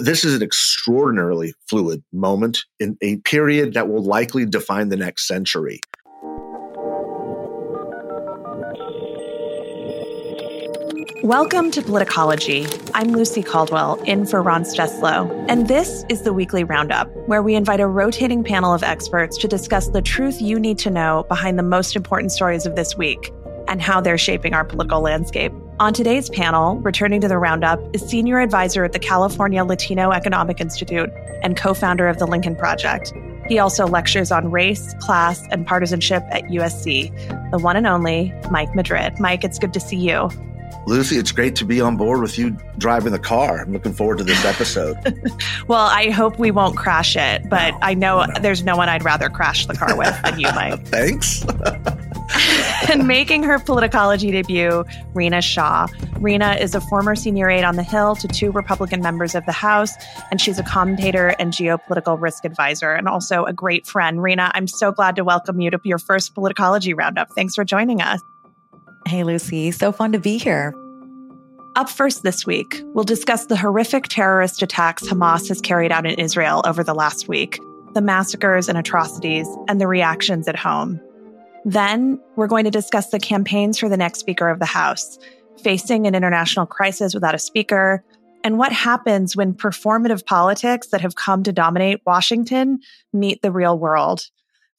This is an extraordinarily fluid moment in a period that will likely define the next century. Welcome to Politicology. I'm Lucy Caldwell, in for Ron Steslow, and this is the weekly roundup, where we invite a rotating panel of experts to discuss the truth you need to know behind the most important stories of this week and how they're shaping our political landscape. On today's panel, returning to the roundup, is senior advisor at the California Latino Economic Institute and co founder of the Lincoln Project. He also lectures on race, class, and partisanship at USC, the one and only Mike Madrid. Mike, it's good to see you. Lucy, it's great to be on board with you driving the car. I'm looking forward to this episode. well, I hope we won't crash it, but no, I know no. there's no one I'd rather crash the car with than you, Mike. Thanks. and making her politicology debut, Rina Shah. Rina is a former senior aide on the Hill to two Republican members of the House, and she's a commentator and geopolitical risk advisor, and also a great friend. Rina, I'm so glad to welcome you to your first politicology roundup. Thanks for joining us. Hey, Lucy. So fun to be here. Up first this week, we'll discuss the horrific terrorist attacks Hamas has carried out in Israel over the last week, the massacres and atrocities, and the reactions at home. Then, we're going to discuss the campaigns for the next Speaker of the House, facing an international crisis without a speaker, and what happens when performative politics that have come to dominate Washington meet the real world.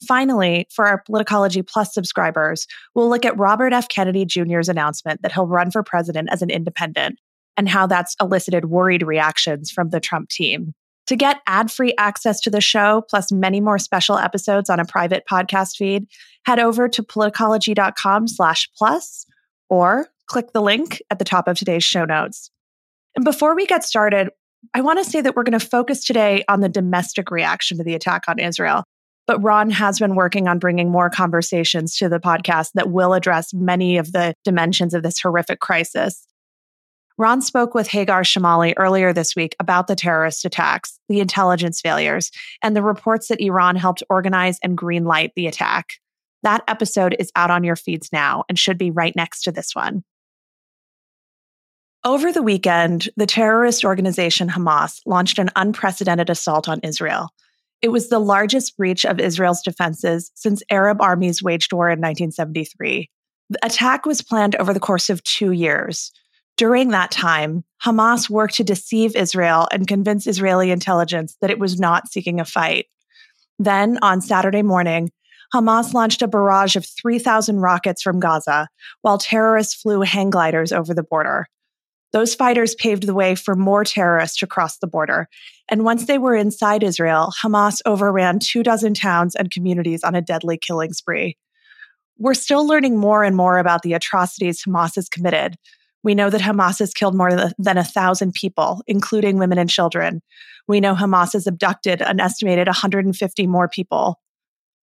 Finally, for our Politicology Plus subscribers, we'll look at Robert F. Kennedy Jr.'s announcement that he'll run for president as an independent and how that's elicited worried reactions from the Trump team. To get ad-free access to the show, plus many more special episodes on a private podcast feed, head over to politicology.com slash plus or click the link at the top of today's show notes. And before we get started, I want to say that we're going to focus today on the domestic reaction to the attack on Israel but Ron has been working on bringing more conversations to the podcast that will address many of the dimensions of this horrific crisis. Ron spoke with Hagar Chemali earlier this week about the terrorist attacks, the intelligence failures, and the reports that Iran helped organize and greenlight the attack. That episode is out on your feeds now and should be right next to this one. Over the weekend, the terrorist organization Hamas launched an unprecedented assault on Israel. It was the largest breach of Israel's defenses since Arab armies waged war in 1973. The attack was planned over the course of two years. During that time, Hamas worked to deceive Israel and convince Israeli intelligence that it was not seeking a fight. Then, on Saturday morning, Hamas launched a barrage of 3,000 rockets from Gaza, while terrorists flew hang gliders over the border. Those fighters paved the way for more terrorists to cross the border. And once they were inside Israel, Hamas overran two dozen towns and communities on a deadly killing spree. We're still learning more and more about the atrocities Hamas has committed. We know that Hamas has killed more than a thousand people, including women and children. We know Hamas has abducted an estimated 150 more people.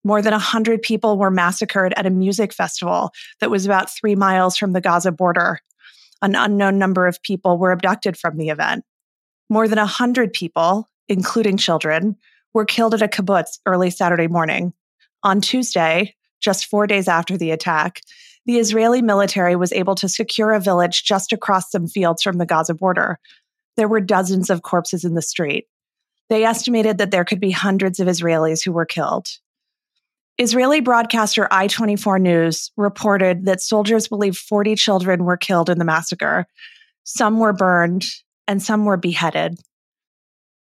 More than 100 people were massacred at a music festival that was about three miles from the Gaza border an unknown number of people were abducted from the event. More than 100 people, including children, were killed at a kibbutz early Saturday morning. On Tuesday, just four days after the attack, the Israeli military was able to secure a village just across some fields from the Gaza border. There were dozens of corpses in the street. They estimated that there could be hundreds of Israelis who were killed. Israeli broadcaster I 24 News reported that soldiers believe 40 children were killed in the massacre. Some were burned and some were beheaded.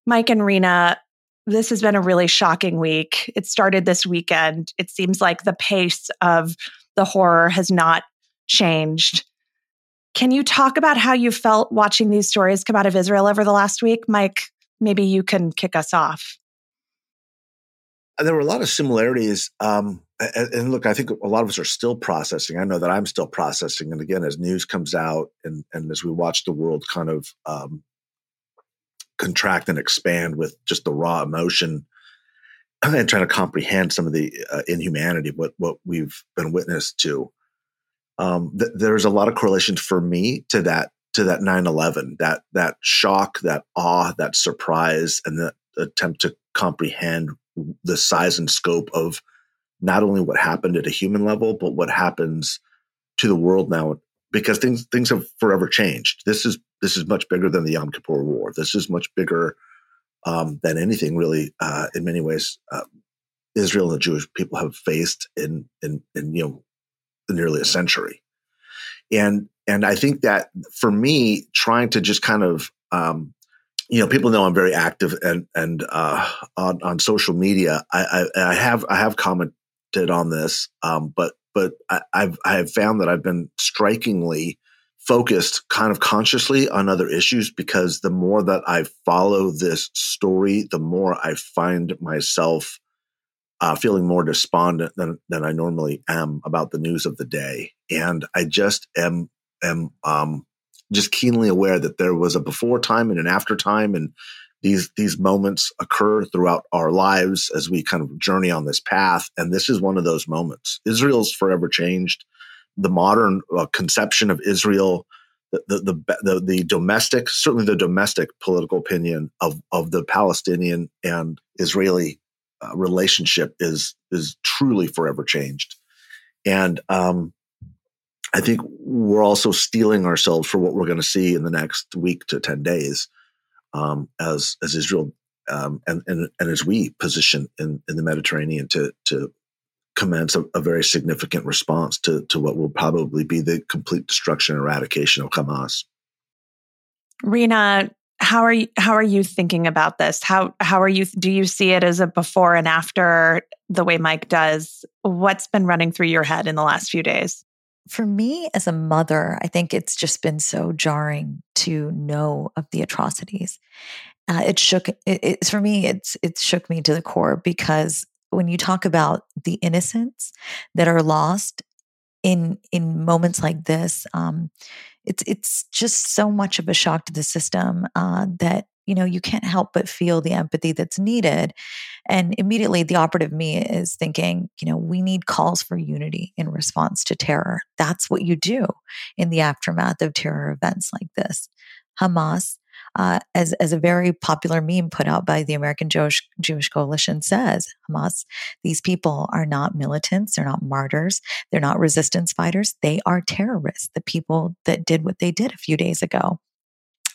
Mike and Rina, this has been a really shocking week. It started this weekend. It seems like the pace of the horror has not changed. Can you talk about how you felt watching these stories come out of Israel over the last week? Mike, maybe you can kick us off there were a lot of similarities. Um, and, look, I think a lot of us are still processing. I know that I'm still processing. And again, as news comes out and, and as we watch the world kind of um, contract and expand with just the raw emotion and trying to comprehend some of the uh, inhumanity what, what we've been witness to, um, th- there's a lot of correlation for me to that to that 9-11 that that shock that awe that surprise and the attempt to comprehend the size and scope of not only what happened at a human level, but what happens to the world now because things things have forever changed. This is this is much bigger than the Yom Kippur War. This is much bigger um, than anything really. Uh, in many ways, uh, Israel and the Jewish people have faced in in in you know nearly a century, and and I think that for me, trying to just kind of um, you know, people know I'm very active and and uh, on on social media. I, I, I have I have commented on this, um, but but I, I've I have found that I've been strikingly focused kind of consciously on other issues because the more that I follow this story, the more I find myself uh, feeling more despondent than than I normally am about the news of the day, and I just am am um, just keenly aware that there was a before time and an after time, and these these moments occur throughout our lives as we kind of journey on this path, and this is one of those moments. Israel's forever changed. The modern uh, conception of Israel, the, the the, the domestic, certainly the domestic political opinion of of the Palestinian and Israeli uh, relationship is is truly forever changed, and um, I think we're also steeling ourselves for what we're going to see in the next week to 10 days um, as, as Israel um, and, and, and as we position in, in the Mediterranean to, to commence a, a, very significant response to, to what will probably be the complete destruction and eradication of Hamas. Rina, how are you, how are you thinking about this? How how are you do you see it as a before and after the way Mike does? What's been running through your head in the last few days? For me as a mother, I think it's just been so jarring to know of the atrocities. Uh, it shook. It, it's for me. It's it shook me to the core because when you talk about the innocents that are lost in in moments like this, um, it's it's just so much of a shock to the system uh, that you know, you can't help but feel the empathy that's needed. And immediately the operative me is thinking, you know, we need calls for unity in response to terror. That's what you do in the aftermath of terror events like this. Hamas, uh, as, as a very popular meme put out by the American Jewish, Jewish Coalition says, Hamas, these people are not militants, they're not martyrs, they're not resistance fighters, they are terrorists, the people that did what they did a few days ago.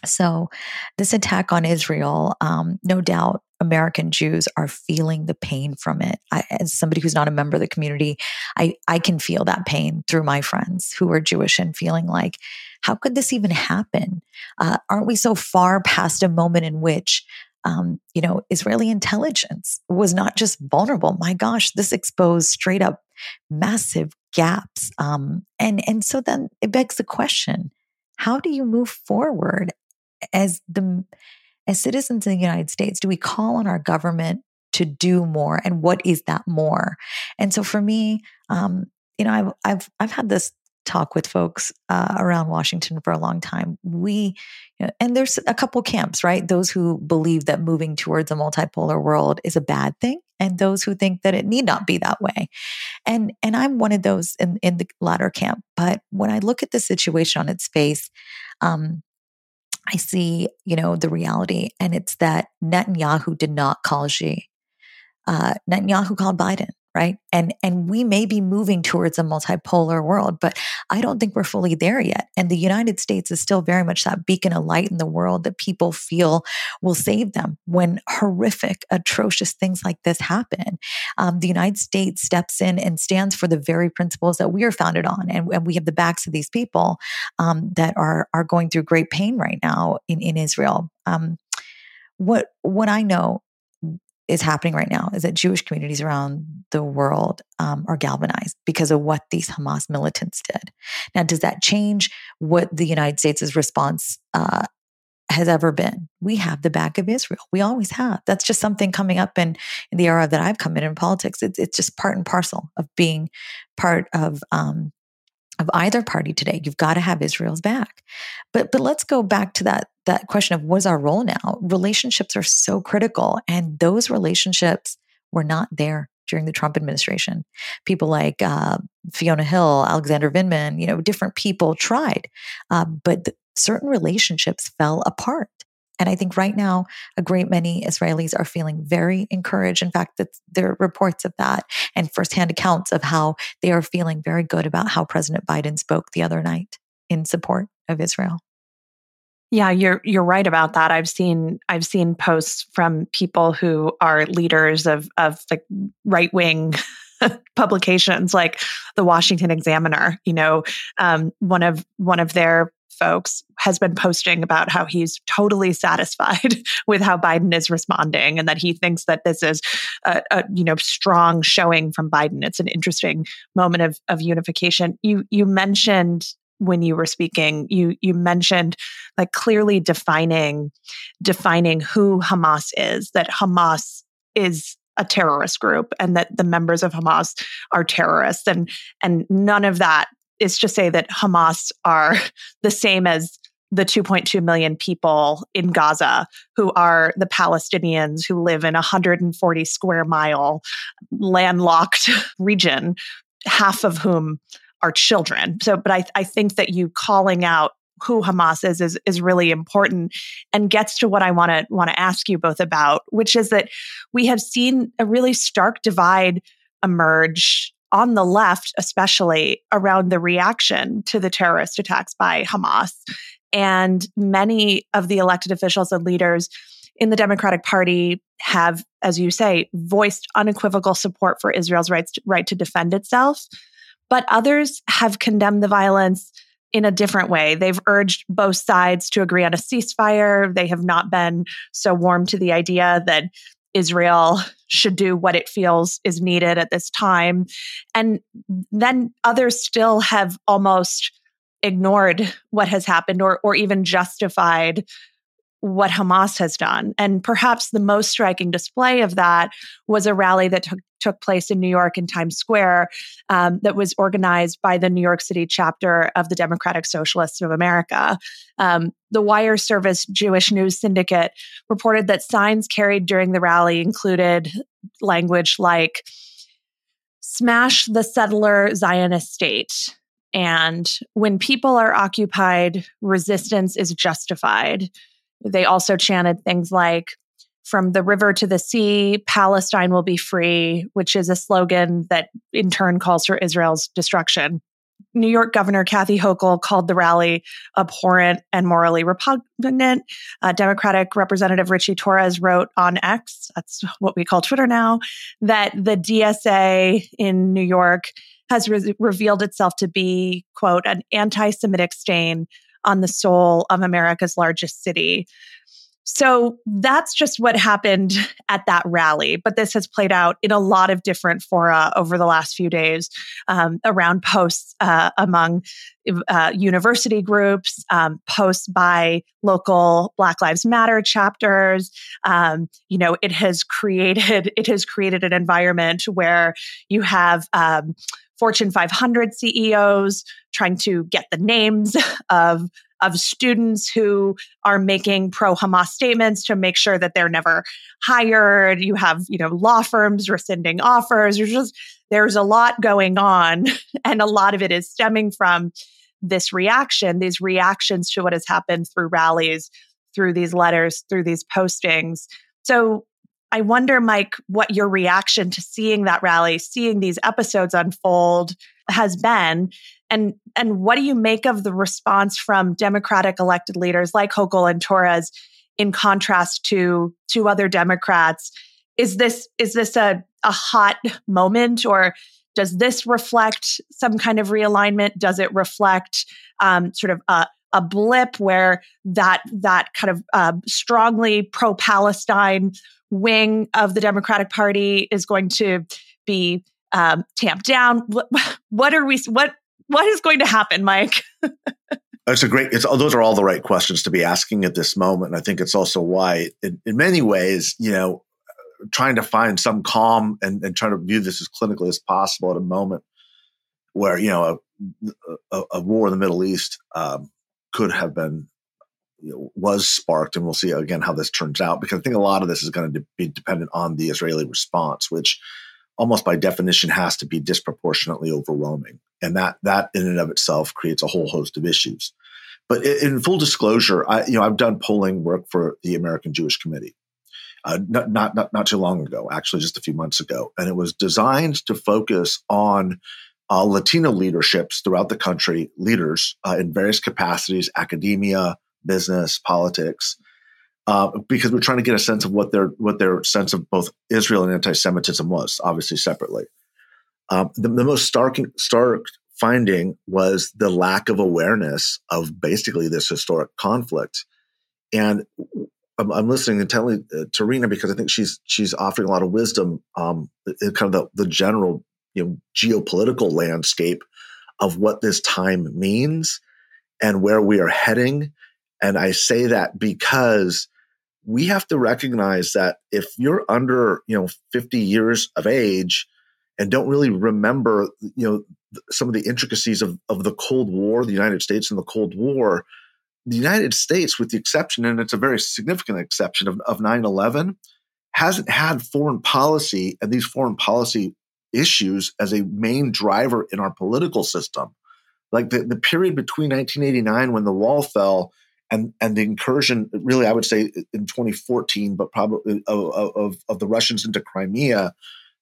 So, this attack on Israel, um, no doubt American Jews are feeling the pain from it. I, as somebody who's not a member of the community, I, I can feel that pain through my friends who are Jewish and feeling like, how could this even happen? Uh, aren't we so far past a moment in which um, you know, Israeli intelligence was not just vulnerable. My gosh, this exposed straight up massive gaps. Um, and and so then it begs the question: How do you move forward as the as citizens in the United States, do we call on our government to do more? And what is that more? And so for me, um, you know, I've I've I've had this talk with folks uh, around Washington for a long time. We, you know, and there's a couple camps, right? Those who believe that moving towards a multipolar world is a bad thing, and those who think that it need not be that way. And and I'm one of those in in the latter camp. But when I look at the situation on its face, um, I see, you know, the reality, and it's that Netanyahu did not call Xi. Uh, Netanyahu called Biden right? And and we may be moving towards a multipolar world, but I don't think we're fully there yet. And the United States is still very much that beacon of light in the world that people feel will save them when horrific, atrocious things like this happen. Um, the United States steps in and stands for the very principles that we are founded on, and, and we have the backs of these people um, that are are going through great pain right now in in Israel. Um, what what I know is happening right now is that Jewish communities around the world um, are galvanized because of what these Hamas militants did. Now, does that change what the United States' response uh, has ever been? We have the back of Israel. We always have. That's just something coming up in, in the era that I've come in in politics. It's, it's just part and parcel of being part of um, of either party today. You've got to have Israel's back. But but let's go back to that that question of what's our role now? Relationships are so critical and those relationships were not there during the Trump administration. People like uh, Fiona Hill, Alexander Vindman, you know, different people tried, uh, but certain relationships fell apart. And I think right now, a great many Israelis are feeling very encouraged. In fact, there are reports of that and firsthand accounts of how they are feeling very good about how President Biden spoke the other night. in support of Israel. Yeah, you're you're right about that. I've seen I've seen posts from people who are leaders of of like right wing publications like the Washington Examiner. You know, um, one of one of their folks has been posting about how he's totally satisfied with how Biden is responding and that he thinks that this is a, a, you know strong showing from Biden. It's an interesting moment of of unification. You you mentioned when you were speaking you you mentioned like clearly defining defining who Hamas is that Hamas is a terrorist group and that the members of Hamas are terrorists and and none of that is to say that Hamas are the same as the 2.2 million people in Gaza who are the Palestinians who live in a 140 square mile landlocked region half of whom are children. So, but I, I think that you calling out who Hamas is is is really important and gets to what I want to want to ask you both about, which is that we have seen a really stark divide emerge on the left, especially around the reaction to the terrorist attacks by Hamas. And many of the elected officials and leaders in the Democratic Party have, as you say, voiced unequivocal support for Israel's rights to, right to defend itself but others have condemned the violence in a different way. They've urged both sides to agree on a ceasefire. They have not been so warm to the idea that Israel should do what it feels is needed at this time. And then others still have almost ignored what has happened or, or even justified what Hamas has done. And perhaps the most striking display of that was a rally that took, took place in New York in Times Square um, that was organized by the New York City chapter of the Democratic Socialists of America. Um, the Wire Service Jewish News Syndicate reported that signs carried during the rally included language like, smash the settler Zionist state. And when people are occupied, resistance is justified. They also chanted things like, from the river to the sea, Palestine will be free, which is a slogan that in turn calls for Israel's destruction. New York Governor Kathy Hochul called the rally abhorrent and morally repugnant. Uh, Democratic Representative Richie Torres wrote on X, that's what we call Twitter now, that the DSA in New York has re- revealed itself to be, quote, an anti Semitic stain on the soul of America's largest city. So that's just what happened at that rally. But this has played out in a lot of different fora over the last few days um, around posts uh, among uh, university groups, um, posts by local Black Lives Matter chapters. Um, you know, it has created it has created an environment where you have um, Fortune 500 CEOs trying to get the names of of students who are making pro Hamas statements to make sure that they're never hired. You have, you know, law firms rescinding offers. There's just there's a lot going on and a lot of it is stemming from this reaction, these reactions to what has happened through rallies, through these letters, through these postings. So I wonder, Mike, what your reaction to seeing that rally, seeing these episodes unfold has been. And, and what do you make of the response from Democratic elected leaders like Hochul and Torres in contrast to, to other Democrats? Is this, is this a, a hot moment or does this reflect some kind of realignment? Does it reflect um, sort of a, a blip where that that kind of uh, strongly pro-Palestine wing of the Democratic Party is going to be um, tamped down. What, what are we? What what is going to happen, Mike? It's a great. It's those are all the right questions to be asking at this moment. And I think it's also why, in, in many ways, you know, trying to find some calm and, and trying to view this as clinically as possible at a moment where you know a, a, a war in the Middle East um, could have been was sparked, and we'll see again how this turns out. Because I think a lot of this is going to be dependent on the Israeli response, which almost by definition has to be disproportionately overwhelming, and that that in and of itself creates a whole host of issues. But in full disclosure, I you know I've done polling work for the American Jewish Committee. Uh, not, not not not too long ago, actually, just a few months ago, and it was designed to focus on uh, Latino leaderships throughout the country, leaders uh, in various capacities, academia, business, politics, uh, because we're trying to get a sense of what their what their sense of both Israel and anti-Semitism was, obviously separately. Um, the, the, most stark stark finding was the lack of awareness of basically this historic conflict, and I'm, I'm listening intently uh, to Rina because I think she's she's offering a lot of wisdom um, in kind of the, the general you know geopolitical landscape of what this time means and where we are heading. And I say that because we have to recognize that if you're under you know 50 years of age and don't really remember you know some of the intricacies of, of the cold war the united states and the cold war the United States, with the exception, and it's a very significant exception of, of 9-11, hasn't had foreign policy and these foreign policy issues as a main driver in our political system. Like the, the period between 1989 when the wall fell and, and the incursion, really, I would say in 2014, but probably of, of, of the Russians into Crimea,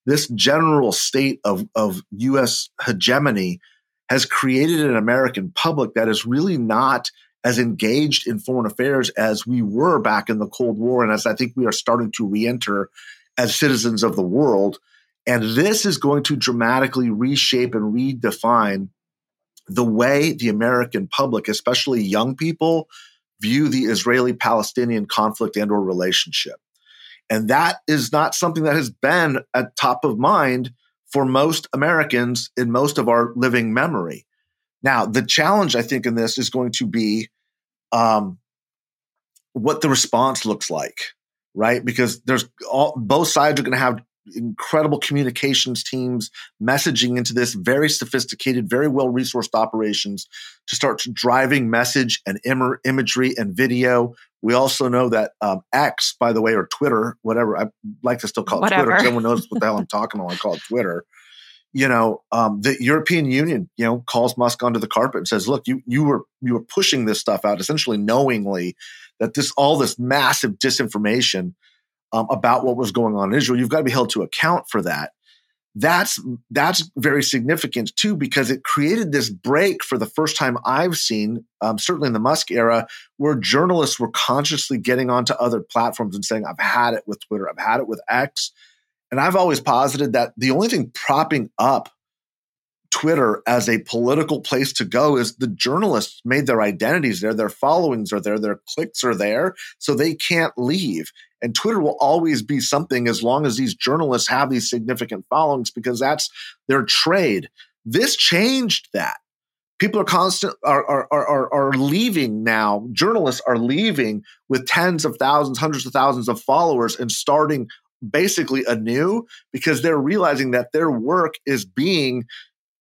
this general state of, of US hegemony has created an American public that is really not as engaged in foreign affairs as we were back in the Cold War, and as I think we are starting to reenter as citizens of the world. And this is going to dramatically reshape and redefine the way the American public, especially young people, view the Israeli-Palestinian conflict and or relationship. And that is not something that has been at top of mind for most Americans in most of our living memory. Now, the challenge I think in this is going to be um, what the response looks like, right? Because there's all both sides are going to have incredible communications teams messaging into this very sophisticated, very well resourced operations to start driving message and Im- imagery and video. We also know that um, X, by the way, or Twitter, whatever I like to still call it whatever. Twitter. Everyone knows what the hell I'm talking about. I call it Twitter you know, um, the European Union, you know, calls Musk onto the carpet and says, "Look, you you were you were pushing this stuff out, essentially knowingly that this all this massive disinformation um, about what was going on in Israel. You've got to be held to account for that." That's that's very significant too because it created this break for the first time I've seen, um, certainly in the Musk era, where journalists were consciously getting onto other platforms and saying, "I've had it with Twitter, I've had it with X." And I've always posited that the only thing propping up Twitter as a political place to go is the journalists made their identities there, their followings are there, their clicks are there, so they can't leave. And Twitter will always be something as long as these journalists have these significant followings because that's their trade. This changed that. People are constant are, are, are, are leaving now. Journalists are leaving with tens of thousands, hundreds of thousands of followers and starting basically anew because they're realizing that their work is being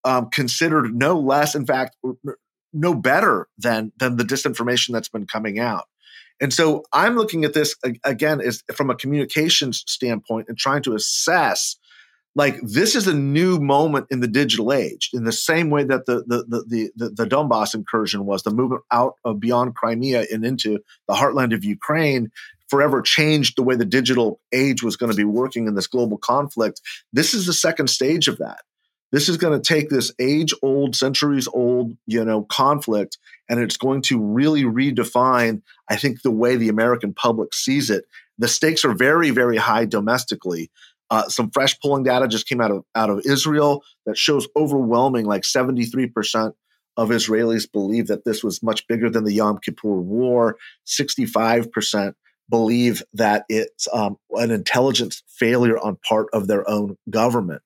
um, considered no less, in fact, no better than than the disinformation that's been coming out. And so I'm looking at this again is from a communications standpoint and trying to assess like this is a new moment in the digital age in the same way that the the the the, the Donbass incursion was the movement out of beyond Crimea and into the heartland of Ukraine forever changed the way the digital age was going to be working in this global conflict. This is the second stage of that. This is going to take this age old, centuries old, you know, conflict, and it's going to really redefine, I think, the way the American public sees it. The stakes are very, very high domestically. Uh, some fresh polling data just came out of out of Israel that shows overwhelming, like seventy three percent of Israelis believe that this was much bigger than the Yom Kippur War. Sixty five percent believe that it's um, an intelligence failure on part of their own government.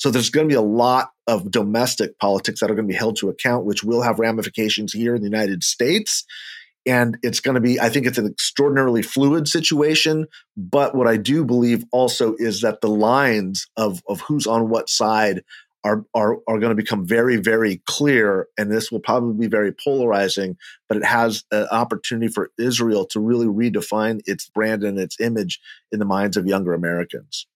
So there's going to be a lot of domestic politics that are going to be held to account, which will have ramifications here in the United States. And it's going to be, I think it's an extraordinarily fluid situation. But what I do believe also is that the lines of, of who's on what side are are are going to become very very clear and this will probably be very polarizing but it has an opportunity for Israel to really redefine its brand and its image in the minds of younger Americans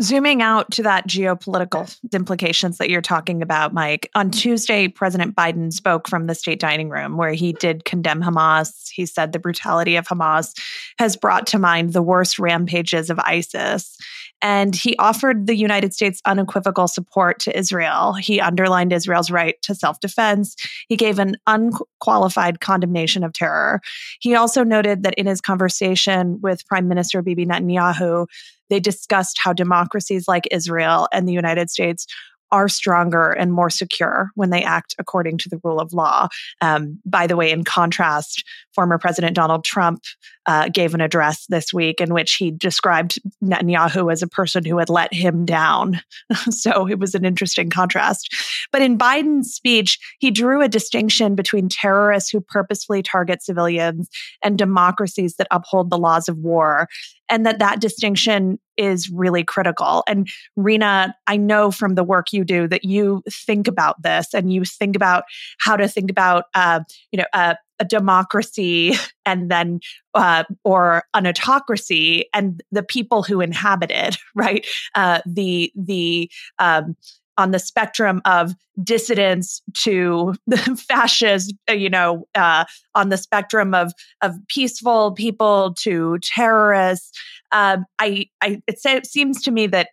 Zooming out to that geopolitical implications that you're talking about, Mike, on mm-hmm. Tuesday, President Biden spoke from the state dining room where he did condemn Hamas. He said the brutality of Hamas has brought to mind the worst rampages of ISIS. And he offered the United States unequivocal support to Israel. He underlined Israel's right to self defense. He gave an unqualified condemnation of terror. He also noted that in his conversation with Prime Minister Bibi Netanyahu, they discussed how democracies like Israel and the United States are stronger and more secure when they act according to the rule of law. Um, by the way, in contrast, former President Donald Trump uh, gave an address this week in which he described Netanyahu as a person who had let him down. so it was an interesting contrast. But in Biden's speech, he drew a distinction between terrorists who purposefully target civilians and democracies that uphold the laws of war and that that distinction is really critical. And Rina, I know from the work you do that you think about this and you think about how to think about, uh, you know, uh, a democracy and then uh, or an autocracy and the people who inhabit it right uh, the the um, on the spectrum of dissidents to fascist, uh, you know, uh, on the spectrum of of peaceful people to terrorists. Um, I, I, it, it seems to me that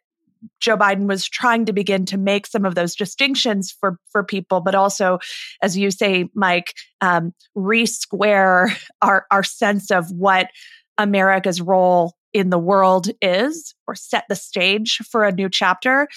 Joe Biden was trying to begin to make some of those distinctions for for people, but also, as you say, Mike, um, re-square our our sense of what America's role in the world is, or set the stage for a new chapter.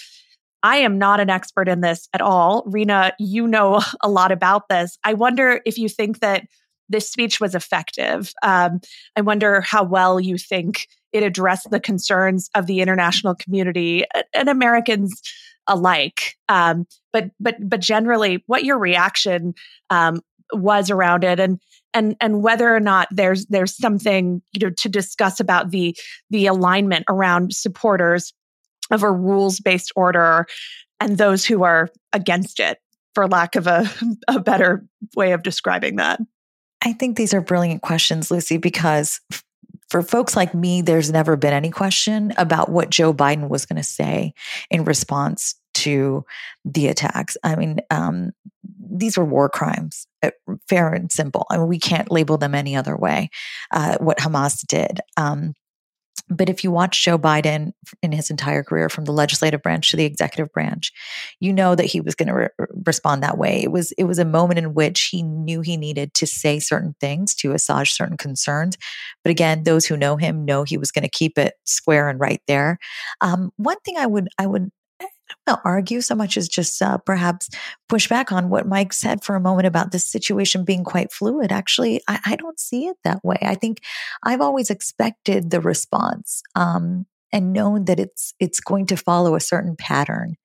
I am not an expert in this at all. Rina. you know a lot about this. I wonder if you think that this speech was effective. Um, I wonder how well you think it addressed the concerns of the international community and Americans alike. Um, but but but generally, what your reaction um, was around it, and and and whether or not there's there's something you know to discuss about the the alignment around supporters of a rules based order and those who are against it, for lack of a, a better way of describing that. I think these are brilliant questions, Lucy, because for folks like me, there's never been any question about what Joe Biden was going to say in response to the attacks. I mean, um, these were war crimes, uh, fair and simple. I mean, we can't label them any other way. Uh, what Hamas did. Um, but if you watch Joe Biden in his entire career, from the legislative branch to the executive branch, you know that he was going to re- respond that way. It was it was a moment in which he knew he needed to say certain things to assuage certain concerns. But again, those who know him know he was going to keep it square and right there. Um, one thing I would I would not argue so much as just uh, perhaps push back on what Mike said for a moment about this situation being quite fluid. Actually, I, I don't see it that way. I think I've always expected the response um, and known that it's it's going to follow a certain pattern.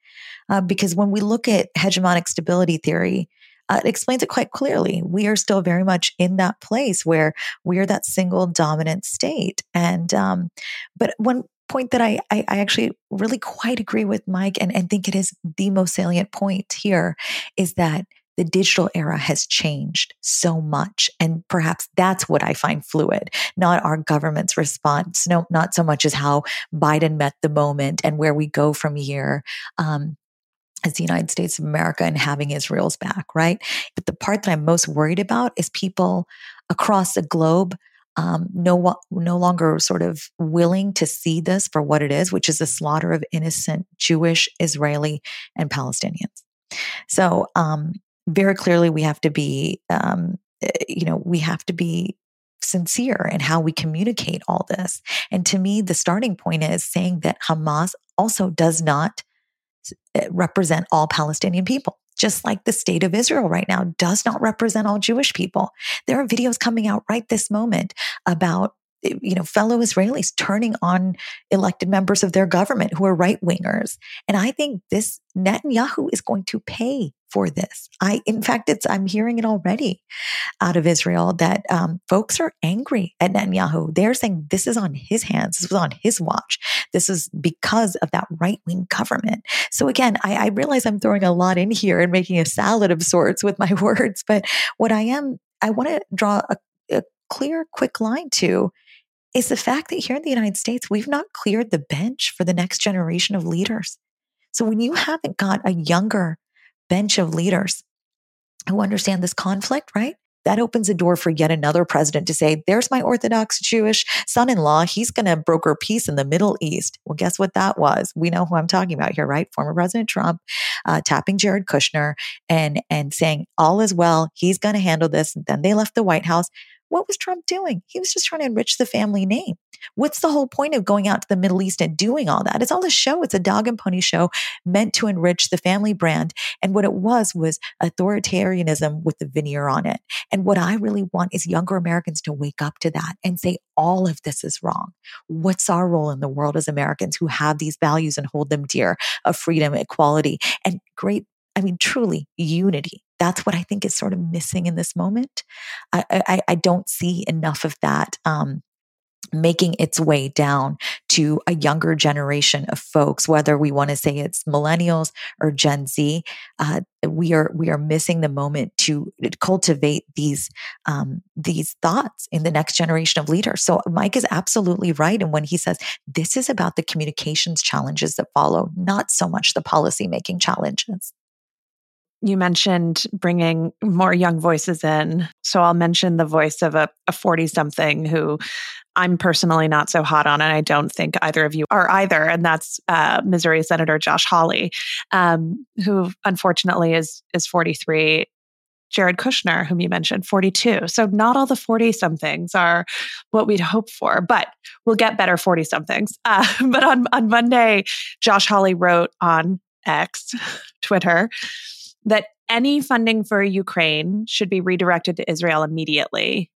Uh, because when we look at hegemonic stability theory, uh, it explains it quite clearly. We are still very much in that place where we are that single dominant state. And um, but when point that I, I, I actually really quite agree with Mike and, and think it is the most salient point here is that the digital era has changed so much. And perhaps that's what I find fluid, not our government's response, no, not so much as how Biden met the moment and where we go from here. Um, as the United States of America and having Israel's back, right? But the part that I'm most worried about is people across the globe um, no, no longer sort of willing to see this for what it is, which is the slaughter of innocent Jewish, Israeli, and Palestinians. So, um, very clearly, we have to be, um, eh, you know, we have to be sincere in how we communicate all this. And to me, the starting point is saying that Hamas also does not eh, represent all Palestinian people just like the state of Israel right now does not represent all Jewish people. There are videos coming out right this moment about you know fellow israelis turning on elected members of their government who are right wingers and i think this netanyahu is going to pay for this. I in fact it's i'm hearing it already out of israel that um, folks are angry at netanyahu. They're saying this is on his hands. This was on his watch. This is because of that right-wing government. So again I, I realize i'm throwing a lot in here and making a salad of sorts with my words but what i am i want to draw a, a clear quick line to is the fact that here in the United States, we've not cleared the bench for the next generation of leaders. So when you haven't got a younger bench of leaders who understand this conflict, right? That opens a door for yet another president to say, there's my Orthodox Jewish son in law. He's going to broker peace in the Middle East. Well, guess what that was? We know who I'm talking about here, right? Former President Trump uh, tapping Jared Kushner and, and saying, all is well. He's going to handle this. And then they left the White House. What was Trump doing? He was just trying to enrich the family name. What's the whole point of going out to the Middle East and doing all that? It's all a show. It's a dog and pony show meant to enrich the family brand. And what it was was authoritarianism with the veneer on it. And what I really want is younger Americans to wake up to that and say, all of this is wrong. What's our role in the world as Americans who have these values and hold them dear of freedom, equality, and great I mean, truly unity. That's what I think is sort of missing in this moment. I, I, I don't see enough of that. Um, making its way down to a younger generation of folks whether we want to say it's millennials or gen z uh, we are we are missing the moment to cultivate these um, these thoughts in the next generation of leaders so mike is absolutely right and when he says this is about the communications challenges that follow not so much the policy making challenges you mentioned bringing more young voices in. So I'll mention the voice of a 40 something who I'm personally not so hot on, and I don't think either of you are either. And that's uh, Missouri Senator Josh Hawley, um, who unfortunately is is 43. Jared Kushner, whom you mentioned, 42. So not all the 40 somethings are what we'd hope for, but we'll get better 40 somethings. Uh, but on, on Monday, Josh Hawley wrote on X, Twitter, that any funding for Ukraine should be redirected to Israel immediately.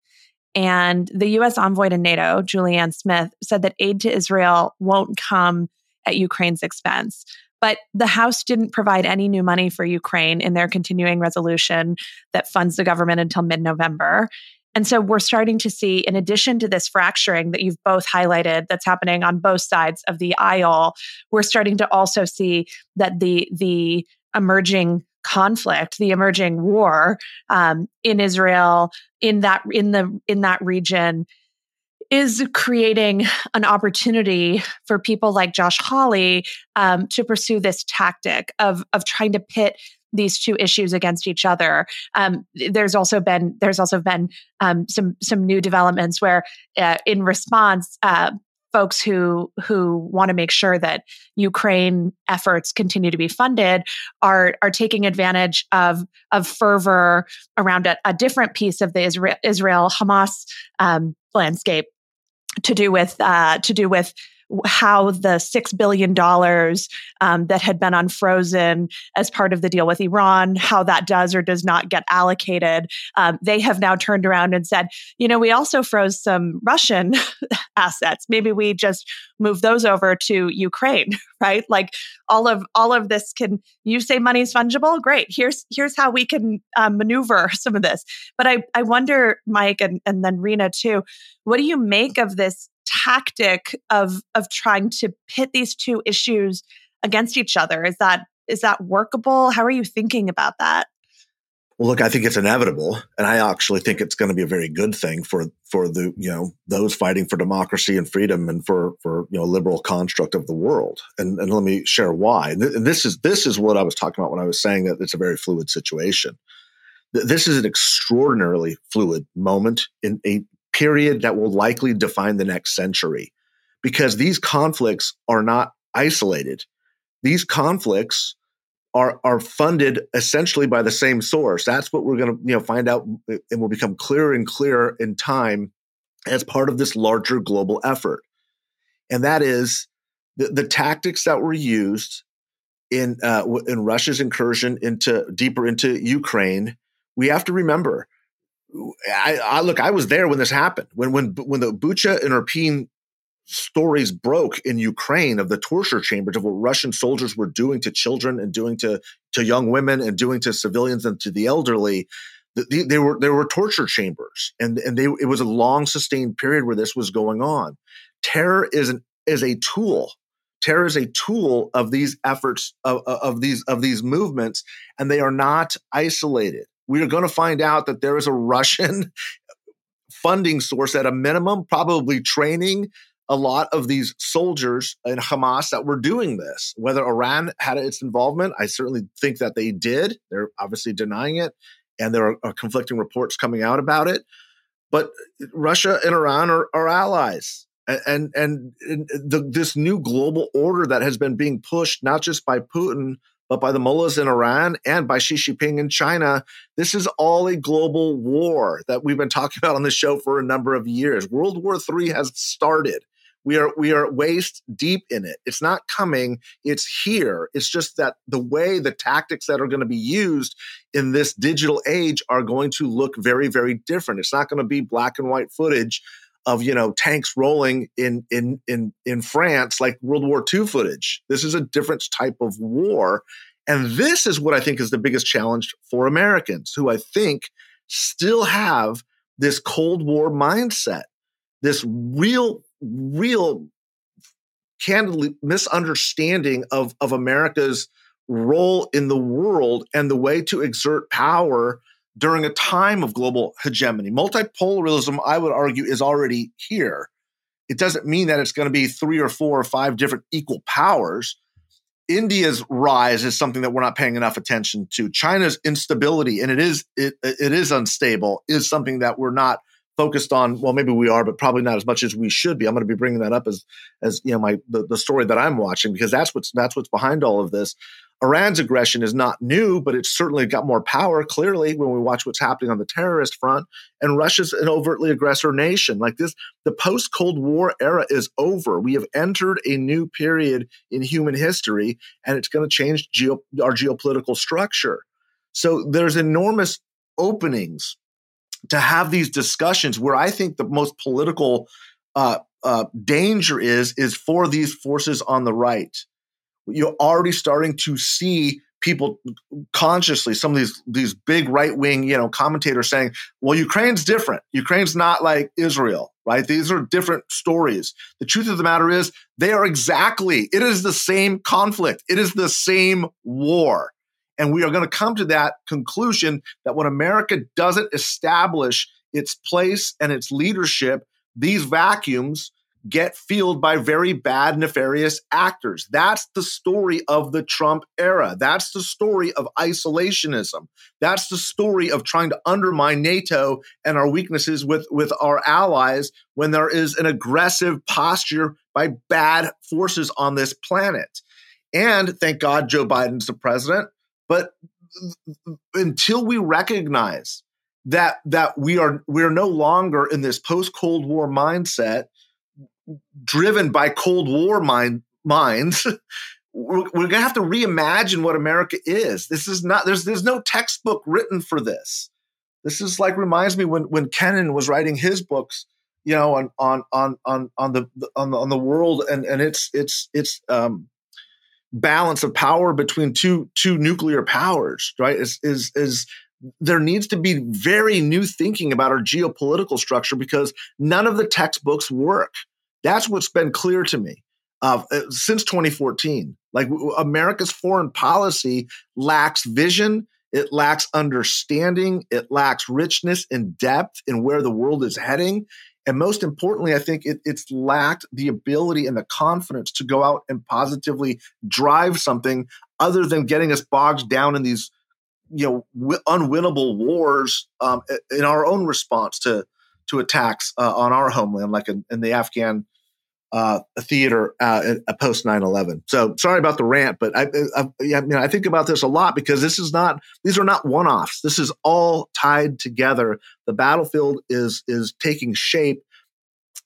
And the US envoy to NATO, Julianne Smith, said that aid to Israel won't come at Ukraine's expense. But the House didn't provide any new money for Ukraine in their continuing resolution that funds the government until mid November. And so we're starting to see, in addition to this fracturing that you've both highlighted that's happening on both sides of the aisle, we're starting to also see that the, the emerging conflict, the emerging war um, in Israel, in that in the in that region, is creating an opportunity for people like Josh Hawley um, to pursue this tactic of of trying to pit these two issues against each other. Um, there's also been there's also been um, some some new developments where, uh, in response, uh, folks who who want to make sure that Ukraine efforts continue to be funded are are taking advantage of of fervor around a, a different piece of the Israel, Hamas um, landscape to do with uh, to do with how the $6 billion um, that had been unfrozen as part of the deal with Iran, how that does or does not get allocated. Um, they have now turned around and said, you know, we also froze some Russian assets. Maybe we just move those over to Ukraine, right? Like all of all of this can you say money's fungible? Great. Here's here's how we can um, maneuver some of this. But I I wonder, Mike, and, and then Rina too, what do you make of this tactic of of trying to pit these two issues against each other. Is that is that workable? How are you thinking about that? Well look i think it's inevitable and i actually think it's going to be a very good thing for for the you know those fighting for democracy and freedom and for for you know liberal construct of the world. And and let me share why. And this is this is what i was talking about when i was saying that it's a very fluid situation. This is an extraordinarily fluid moment in a period that will likely define the next century because these conflicts are not isolated. These conflicts are are funded essentially by the same source. That's what we're going to you know find out and will become clearer and clearer in time as part of this larger global effort. And that is the, the tactics that were used in uh, in Russia's incursion into deeper into Ukraine. We have to remember I, I, look, I was there when this happened. When when when the Bucha and Irpin stories broke in Ukraine of the torture chambers of what Russian soldiers were doing to children and doing to to young women and doing to civilians and to the elderly. The, they were there were torture chambers, and and they it was a long sustained period where this was going on. Terror is an is a tool. Terror is a tool of these efforts of, of these of these movements, and they are not isolated we are going to find out that there is a Russian funding source at a minimum, probably training a lot of these soldiers in Hamas that were doing this. Whether Iran had its involvement, I certainly think that they did. They're obviously denying it, and there are, uh, conflicting reports coming out about it. But uh, Russia and Iran are, are allies. And, and, and the, this new global order that has been being pushed not just by Putin but by the mullahs in Iran and by Xi Jinping in China. This is all a global war that we've been talking about on the show for a number of years. World War III has started. We are we are waist deep in it. It's not coming, it's here. It's just that the way the tactics that are going to be used in this digital age are going to look very very different. It's not going to be black and white footage of you know tanks rolling in in in in France like World War II footage. This is a different type of war, and this is what I think is the biggest challenge for Americans, who I think still have this Cold War mindset, this real real candidly misunderstanding of of America's role in the world and the way to exert power during a time of global hegemony. Multipolarism, I would argue, is already here. It doesn't mean that it's going to be three or four or five different equal powers. India's rise is something that we're not paying enough attention to. China's instability, and it is it, it is unstable, is something that we're not focused on. Well, maybe we are, but probably not as much as we should be. I'm going to be bringing that up as as you know my the, the story that I'm watching because that's what's that's what's behind all of this. Iran's aggression is not new, but it's certainly got more power, clearly, when we watch what's happening on the terrorist front. And Russia's an overtly aggressor nation. Like this, the post Cold War era is over. We have entered a new period in human history, and it's going to change geo- our geopolitical structure. So there's enormous openings to have these discussions where I think the most political uh, uh, danger is is for these forces on the right you're already starting to see people consciously some of these these big right wing you know commentators saying well ukraine's different. Ukraine's not like israel right? These are different stories. The truth of the matter is they are exactly it is the same conflict. It is the same war. And we are going to come to that conclusion that when america doesn't establish its place and its leadership these vacuums get filled by very bad, nefarious actors. That's the story of the Trump era. That's the story of isolationism. That's the story of trying to undermine NATO and our weaknesses with, with our allies when there is an aggressive posture by bad forces on this planet. And thank God Joe Biden's the president. But until we recognize that that we are we are no longer in this post Cold War mindset driven by Cold War mind, minds, we're, we're going to have to reimagine what America is. This is not there's there's no textbook written for this. This is like reminds me when when Kennan was writing his books, you know, on on on on on the on the, on the world and and its its its um, balance of power between two two nuclear powers, right? Is is is there needs to be very new thinking about our geopolitical structure because none of the textbooks work. That's what's been clear to me uh, since 2014. Like America's foreign policy lacks vision, it lacks understanding, it lacks richness and depth in where the world is heading. And most importantly, I think it, it's lacked the ability and the confidence to go out and positively drive something other than getting us bogged down in these, you know, w- unwinnable wars um, in our own response to to attacks uh, on our homeland, like in, in the Afghan uh, a theater uh, post 9-11 so sorry about the rant but I, I, I, mean, I think about this a lot because this is not these are not one-offs. This is all tied together. The battlefield is is taking shape.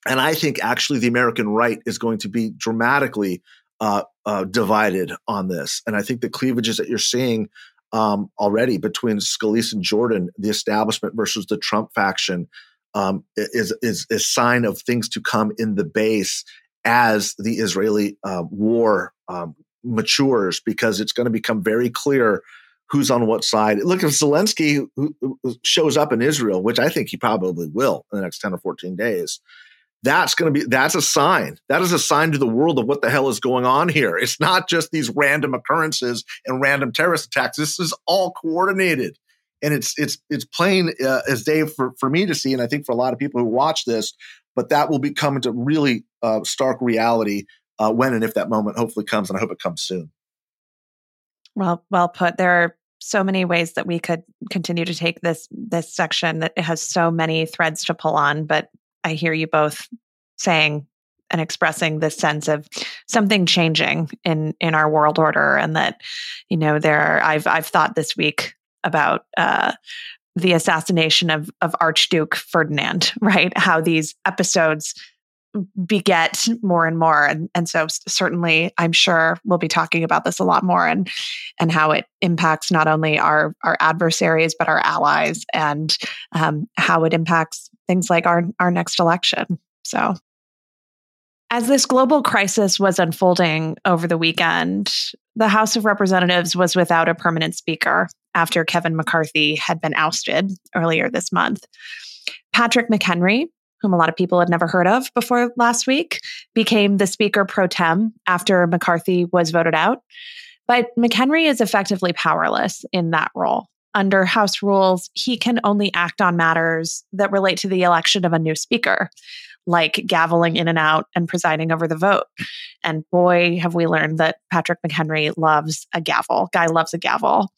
And i think actually the american right is going to be dramatically uh, uh, divided on this. And i think the cleavages that you're seeing um, already between Scalise and Jordan, the establishment versus the Trump faction, um, is is a sign of things to come in the base as the Israeli uh, war um, matures, because it's going to become very clear who's on what side. Look, if Zelensky shows up in Israel, which I think he probably will in the next ten or fourteen days, that's going to be that's a sign. That is a sign to the world of what the hell is going on here. It's not just these random occurrences and random terrorist attacks. This is all coordinated. And it's it's it's plain uh, as day for for me to see, and I think for a lot of people who watch this. But that will become into really uh, stark reality uh, when and if that moment hopefully comes, and I hope it comes soon. Well, well put. There are so many ways that we could continue to take this this section that it has so many threads to pull on. But I hear you both saying and expressing this sense of something changing in in our world order and that you know there I've I've thought this week about uh, the assassination of of Archduke Ferdinand, right? How these episodes beget more and more. And and so certainly i'm sure we'll be talking about this a lot more and and how it impacts not only our our adversaries but our allies and um, how it impacts things like our our next election. So as this global crisis was unfolding over the weekend, the House of Representatives was without a permanent speaker after Kevin McCarthy had been ousted earlier this month. Patrick McHenry, whom a lot of people had never heard of before last week, became the Speaker pro tem after McCarthy was voted out. But McHenry is effectively powerless in that role. Under House rules, he can only act on matters that relate to the election of a new speaker like gaveling in and out and presiding over the vote. And boy, have we learned that Patrick McHenry loves a gavel. Guy loves a gavel.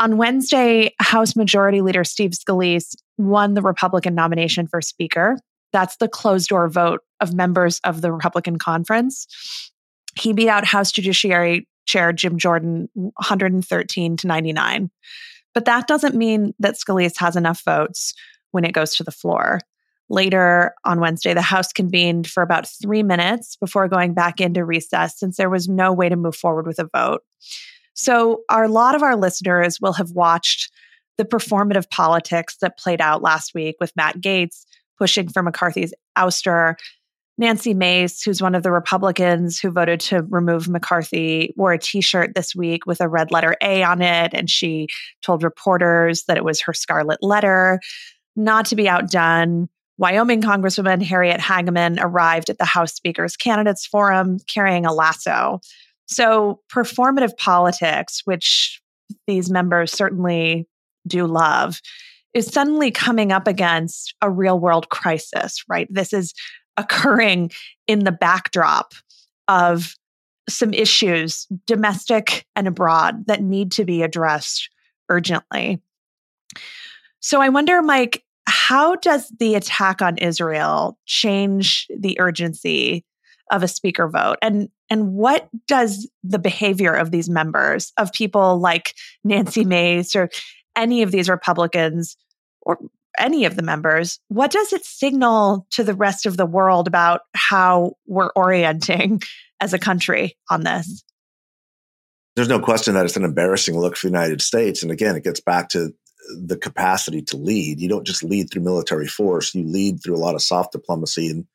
On Wednesday, House Majority Leader Steve Scalise won the Republican nomination for Speaker. That's the closed door vote of members of the Republican conference. He beat out House Judiciary Chair Jim Jordan 113 to 99. But that doesn't mean that Scalise has enough votes when it goes to the floor. Later on Wednesday, the House convened for about three minutes before going back into recess since there was no way to move forward with a vote. So, a lot of our listeners will have watched the performative politics that played out last week with Matt Gaetz pushing for McCarthy's ouster. Nancy Mace, who's one of the Republicans who voted to remove McCarthy, wore a t shirt this week with a red letter A on it. And she told reporters that it was her scarlet letter. Not to be outdone, Wyoming Congresswoman Harriet Hageman arrived at the House Speaker's Candidates Forum carrying a lasso. So, performative politics, which these members certainly do love, is suddenly coming up against a real world crisis, right? This is occurring in the backdrop of some issues, domestic and abroad, that need to be addressed urgently. So I wonder, Mike, how does the attack on Israel change the urgency of a speaker vote? And and what does the behavior of these members, of people like Nancy Mace or any of these Republicans or any of the members, what does it signal to the rest of the world about how we're orienting as a country on this? There's no question that it's an embarrassing look for the United States. And again, it gets back to the capacity to lead. You don't just lead through military force. You lead through a lot of soft diplomacy and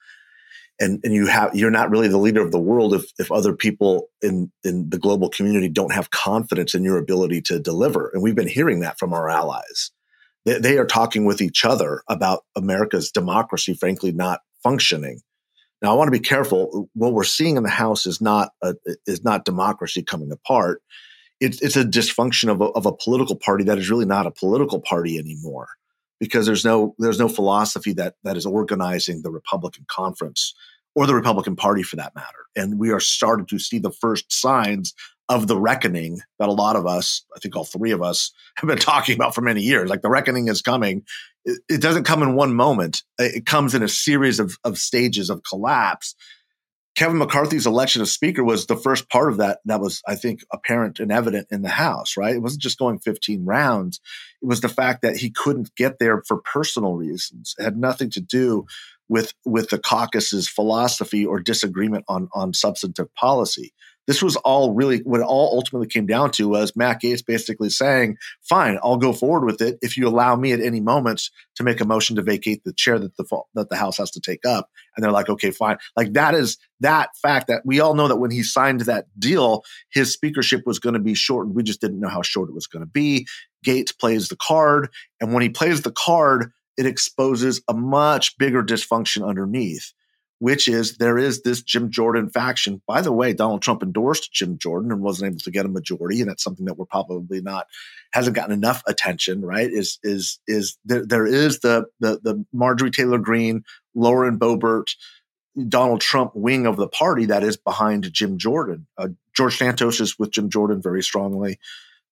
and and you have you're not really the leader of the world if if other people in in the global community don't have confidence in your ability to deliver. And we've been hearing that from our allies. They, they are talking with each other about America's democracy, frankly, not functioning. Now, I want to be careful. What we're seeing in the House is not a, is not democracy coming apart it's, it's a dysfunction of a, of a political party that is really not a political party anymore because there's no there's no philosophy that that is organizing the Republican conference or the Republican Party for that matter. And we are starting to see the first signs of the reckoning that a lot of us, I think all three of us, have been talking about for many years. Like the reckoning is coming. It, it doesn't come in one moment. It comes in a series of, of stages of collapse Kevin McCarthy's election of speaker was the first part of that that was, I think, apparent and evident in the House, right? It wasn't just going 15 rounds. It was the fact that he couldn't get there for personal reasons. It had nothing to do with with the caucus's philosophy or disagreement on on substantive policy this was all really what it all ultimately came down to was Matt Gaetz basically saying, "Fine, I'll go forward with it if you allow me at any moment to make a motion to vacate the chair that the that the House has to take up." And they're like, "Okay, fine." Like that is that fact that we all know that when he signed that deal, his speakership was going to be shortened. We just didn't know how short it was going to be. Gaetz plays the card, and when he plays the card, it exposes a much bigger dysfunction underneath which is there is this Jim Jordan faction. By the way, Donald Trump endorsed Jim Jordan and wasn't able to get a majority, and that's something that we're probably not hasn't gotten enough attention. Right? Is is is there? There is the the the Marjorie Taylor Greene, Lauren Boebert, Donald Trump wing of the party that is behind Jim Jordan. Uh, George Santos is with Jim Jordan very strongly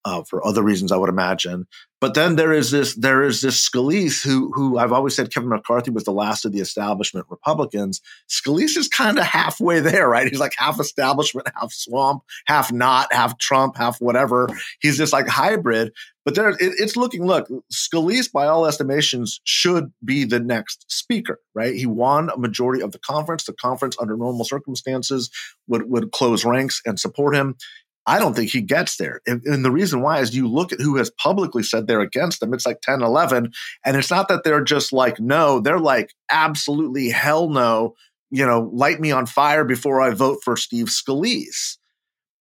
uh, for other reasons, I would imagine. But then there is this there is this Scalise who who I've always said Kevin McCarthy was the last of the establishment Republicans. Scalise is kind of halfway there, right? He's like half establishment, half swamp, half not, half Trump, half whatever. He's just like hybrid. But there, it, it's looking. Look, Scalise, by all estimations, should be the next speaker, right? He won a majority of the conference. The conference, under normal circumstances, would would close ranks and support him. I don't think he gets there. And, and, the reason why is you look at who has publicly said they're against him. It's like 10, 11. And it's not that they're just like, no, they're like, absolutely hell no. You know, light me on fire before I vote for Steve Scalise.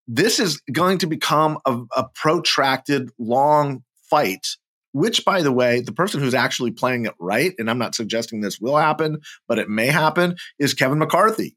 This is going to become a, a protracted, long fight, which, by the way, the person who's actually playing it right, and I'm not suggesting this will happen, but it may happen, is Kevin McCarthy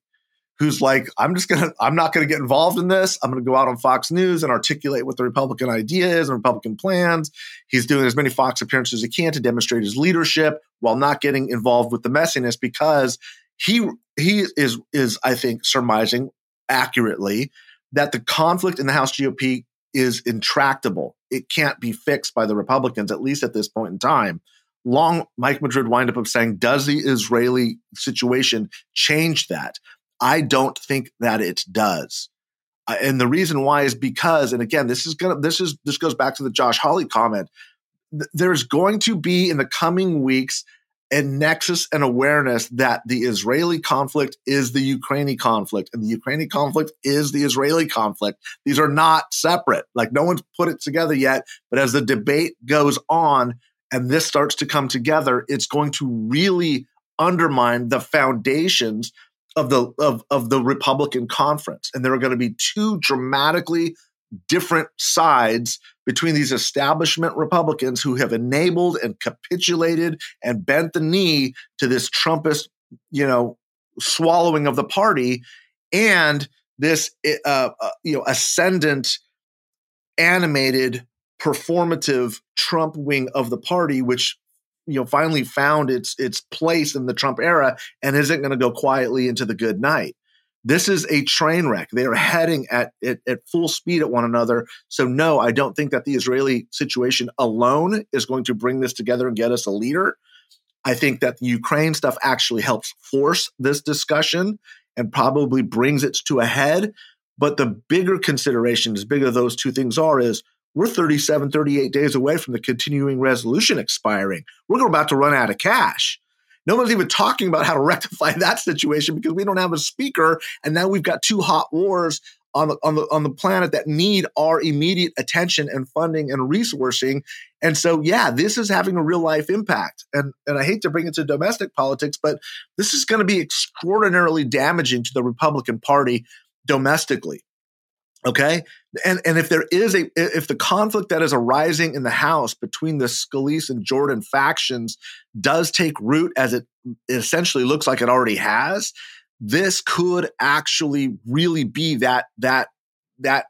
who's like, I'm just gonna, I'm not gonna get involved in this. I'm gonna go out on Fox News and articulate what the Republican idea is and Republican plans. He's doing as many Fox appearances as he can to demonstrate his leadership while not getting involved with the messiness because he he is is I think surmising accurately that the conflict in the House GOP is intractable. It can't be fixed by the Republicans, at least at this point in time. Long Mike Madrid wind up of saying, does the Israeli situation change that? I don't think that it does. Uh, and the reason why is because, and again, this is gonna, this is, this goes back to the Josh Hawley comment. Th- there's going to be in the coming weeks a nexus and awareness that the Israeli conflict is the Ukrainian conflict and the Ukrainian conflict is the Israeli conflict. These are not separate. Like no one's put it together yet. But as the debate goes on and this starts to come together, it's going to really undermine the foundations of the of, of the Republican conference. And there are going to be two dramatically different sides between these establishment Republicans who have enabled and capitulated and bent the knee to this Trumpist, you know, swallowing of the party, and this uh, uh, you know ascendant, animated, performative Trump wing of the party, which you know finally found its its place in the Trump era and isn't going to go quietly into the good night. This is a train wreck. They are heading at, at, at full speed at one another. So no, I don't think that the Israeli situation alone is going to bring this together and get us a leader. I think that the Ukraine stuff actually helps force this discussion and probably brings it to a head. But the bigger consideration, as big as those two things are, is we're 37, 38 days away from the continuing resolution expiring. We're about to run out of cash. No one's even talking about how to rectify that situation because we don't have a speaker. And now we've got two hot wars on the, on the, on the planet that need our immediate attention and funding and resourcing. And so, yeah, this is having a real life impact. And, and I hate to bring it to domestic politics, but this is going to be extraordinarily damaging to the Republican Party domestically. Okay. And, and if there is a, if the conflict that is arising in the House between the Scalise and Jordan factions does take root as it essentially looks like it already has, this could actually really be that, that, that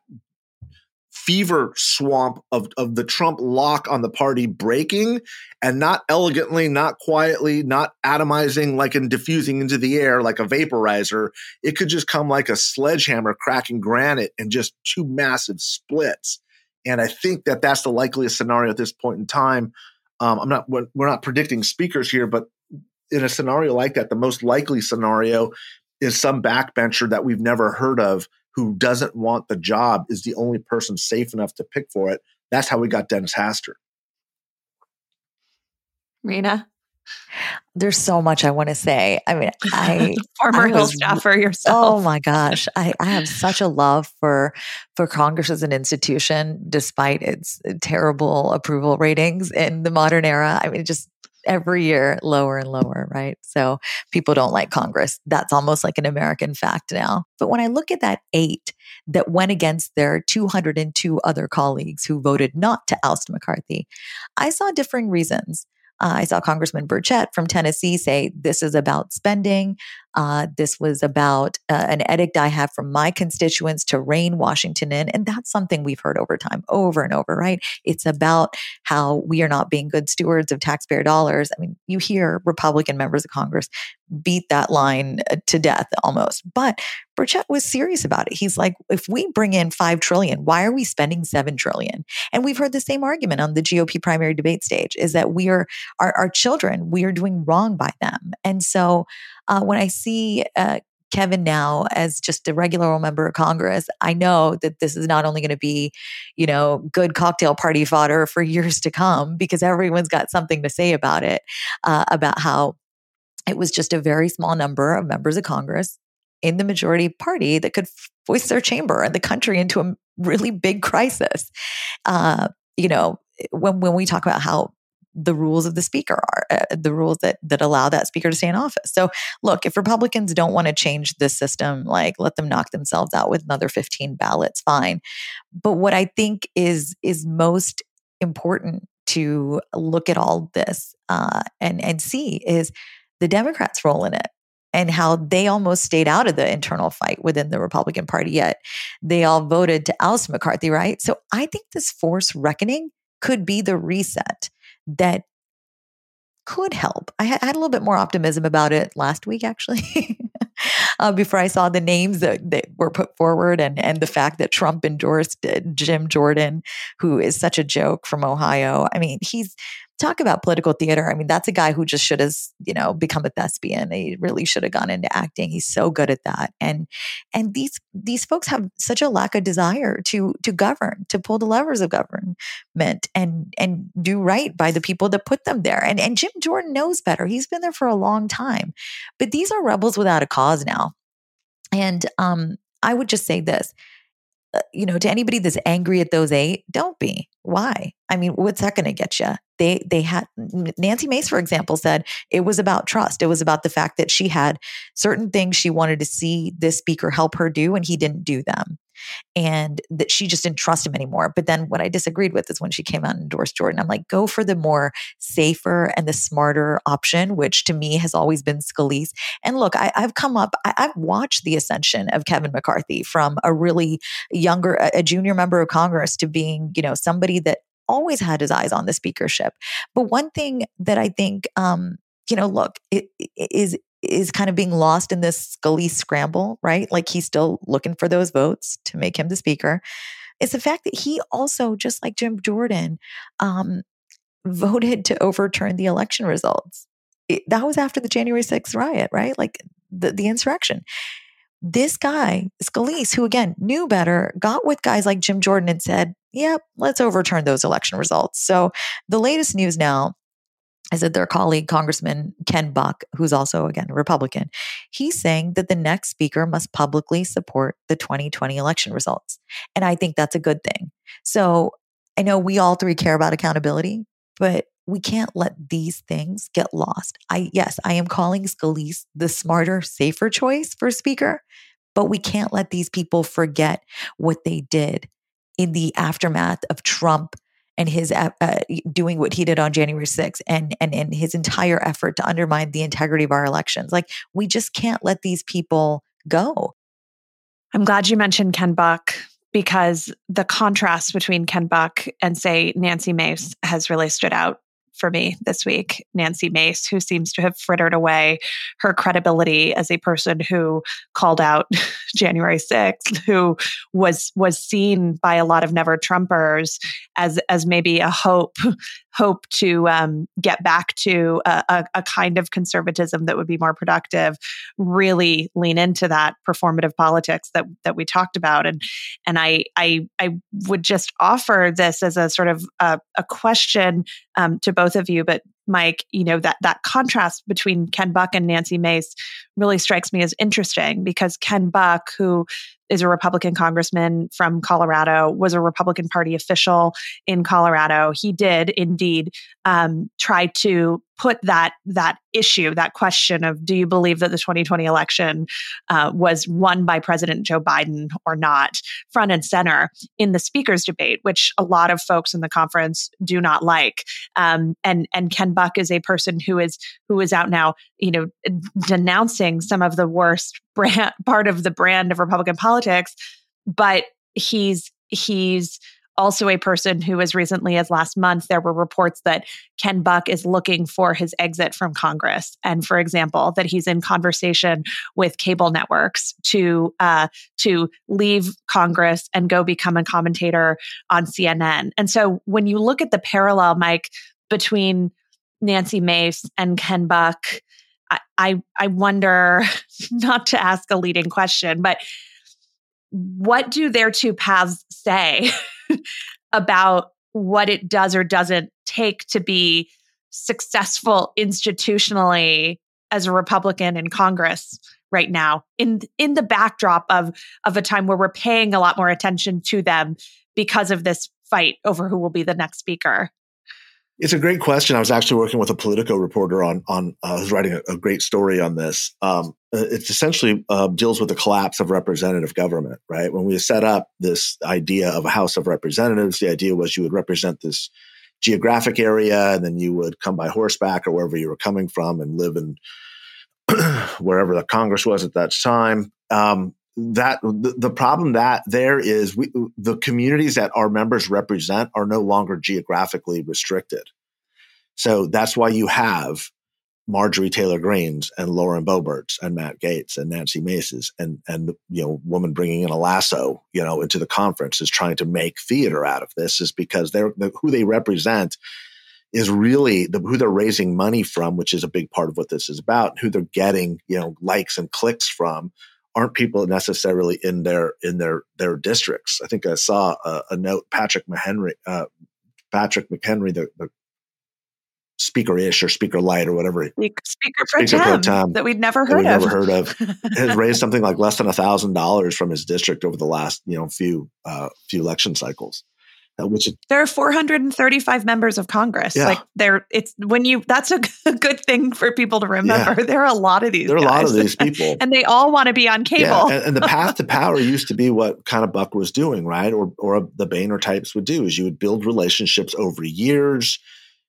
fever swamp of, of the Trump lock on the party breaking and not elegantly, not quietly, not atomizing like and diffusing into the air like a vaporizer. It could just come like a sledgehammer cracking granite and just two massive splits. And I think that that's the likeliest scenario at this point in time. Um, I'm not, we're not predicting speakers here, but in a scenario like that, the most likely scenario is some backbencher that we've never heard of who doesn't want the job is the only person safe enough to pick for it. That's how we got Dennis Hastert. Rina? There's so much I want to say. I mean, I former I Hill staffer yourself. Oh my gosh, I, I have such a love for for Congress as an institution, despite its terrible approval ratings in the modern era. I mean, just every year lower and lower, right? So people don't like Congress. That's almost like an American fact now. But when I look at that eight that went against their 202 other colleagues who voted not to oust McCarthy, I saw differing reasons. Uh, I saw Congressman Burchett from Tennessee say this is about spending. Uh, this was about uh, an edict I have from my constituents to rein Washington in. And that's something we've heard over time, over and over, right? It's about how we are not being good stewards of taxpayer dollars. I mean, you hear Republican members of Congress beat that line uh, to death almost. But Burchett was serious about it. He's like, if we bring in 5 trillion, why are we spending 7 trillion? And we've heard the same argument on the GOP primary debate stage is that we are, our, our children, we are doing wrong by them. And so uh, when I see uh, Kevin now as just a regular member of Congress, I know that this is not only going to be, you know, good cocktail party fodder for years to come because everyone's got something to say about it, uh, about how it was just a very small number of members of Congress in the majority party that could voice their chamber and the country into a really big crisis. Uh, you know, when when we talk about how the rules of the speaker are uh, the rules that that allow that speaker to stay in office. So, look, if Republicans don't want to change this system, like let them knock themselves out with another 15 ballots, fine. But what I think is is most important to look at all this uh, and and see is the Democrats' role in it and how they almost stayed out of the internal fight within the Republican Party, yet they all voted to oust McCarthy, right? So I think this force reckoning could be the reset that could help. I had, a little bit more optimism about it last week, actually, uh, before I saw the names that, that, were put forward and, and the fact that Trump endorsed uh, Jim Jordan, who is such a joke from Ohio. I mean, he's talk about political theater. I mean, that's a guy who just should have, you know, become a thespian. He really should have gone into acting. He's so good at that. And and these these folks have such a lack of desire to to govern, to pull the levers of government and and do right by the people that put them there. And and Jim Jordan knows better. He's been there for a long time. But these are rebels without a cause now. And um I would just say this uh, you know, to anybody that's angry at those eight, don't be. Why? I mean, what's that going to get you? They they had Nancy Mace, for example, said it was about trust. It was about the fact that she had certain things she wanted to see this speaker help her do, and he didn't do them and that she just didn't trust him anymore. But then what I disagreed with is when she came out and endorsed Jordan. I'm like, go for the more safer and the smarter option, which to me has always been Scalise. And look, I, have come up, I, have watched the ascension of Kevin McCarthy from a really younger, a junior member of Congress to being, you know, somebody that always had his eyes on the speakership. But one thing that I think, um, you know, look, it, it is is kind of being lost in this Scalise scramble, right? Like he's still looking for those votes to make him the speaker. It's the fact that he also, just like Jim Jordan, um, voted to overturn the election results. It, that was after the January 6th riot, right? Like the, the insurrection. This guy, Scalise, who again knew better, got with guys like Jim Jordan and said, yep, let's overturn those election results. So the latest news now I said their colleague, Congressman Ken Buck, who's also, again, a Republican, he's saying that the next speaker must publicly support the 2020 election results. And I think that's a good thing. So I know we all three care about accountability, but we can't let these things get lost. I, yes, I am calling Scalise the smarter, safer choice for speaker, but we can't let these people forget what they did in the aftermath of Trump and his uh, uh doing what he did on January 6th and, and, and his entire effort to undermine the integrity of our elections. Like, we just can't let these people go. I'm glad you mentioned Ken Buck because the contrast between Ken Buck and, say, Nancy Mace has really stood out for me this week, Nancy Mace, who seems to have frittered away her credibility as a person who called out January 6th, who was was seen by a lot of never Trumpers as as maybe a hope hope to um, get back to a, a, a, kind of conservatism that would be more productive, really lean into that performative politics that that we talked about. And and I I I would just offer this as a sort of a, a question um, to both of you, but Mike, you know, that that contrast between Ken Buck and Nancy Mace really strikes me as interesting because Ken Buck, who is a Republican congressman from Colorado, was a Republican Party official in Colorado. He did indeed um, try to put that that issue, that question of do you believe that the 2020 election uh, was won by President Joe Biden or not, front and center in the speakers debate, which a lot of folks in the conference do not like. Um, and and Ken Buck is a person who is who is out now, you know, denouncing some of the worst brand, part of the brand of Republican politics, but he's he's also a person who, as recently as last month, there were reports that Ken Buck is looking for his exit from Congress. And for example, that he's in conversation with cable networks to uh, to leave Congress and go become a commentator on CNN. And so when you look at the parallel, Mike, between Nancy Mace and Ken Buck, I, I, I wonder, not to ask a leading question, but what do their two paths say about what it does or doesn't take to be successful institutionally as a Republican in Congress right now in in the backdrop of of a time where we're paying a lot more attention to them because of this fight over who will be the next speaker. It's a great question. I was actually working with a Politico reporter on on uh, who's writing a, a, great story on this. Um, uh, it essentially uh, deals with the collapse of representative government. Right when we set up this idea of a House of Representatives, the idea was you would represent this geographic area, and then you would come by horseback or wherever you were coming from and live in wherever the Congress was at that time. Um, that the, the, problem that there is we, the communities that our members represent are no longer geographically restricted. So that's why you have Marjorie Taylor Greenes and Lauren Boeberts and Matt Gaetz and Nancy Mace's and and you know woman bringing in a lasso you know into the conference is trying to make theater out of this is because they're the, who they represent is really the, who they're raising money from, which is a big part of what this is about. Who they're getting you know likes and clicks from aren't people necessarily in their in their their districts. I think I saw a, a note Patrick McHenry, uh, Patrick McHenry, the, the speaker ish or speaker light or whatever. Speaker pro, speaker pro tem that we'd never heard we'd of. Never heard of. has raised something like less than a thousand dollars from his district over the last you know few uh, few election cycles. Which is, there are 435 members of Congress. Yeah. Like there, it's when you that's a, good thing for people to remember. Yeah. There are a lot of these. There are guys. a lot of these people, and they all want to be on cable. Yeah. And, and, the path to power used to be what kind of Buck was doing, right? Or or the Boehner types would do is you would build relationships over years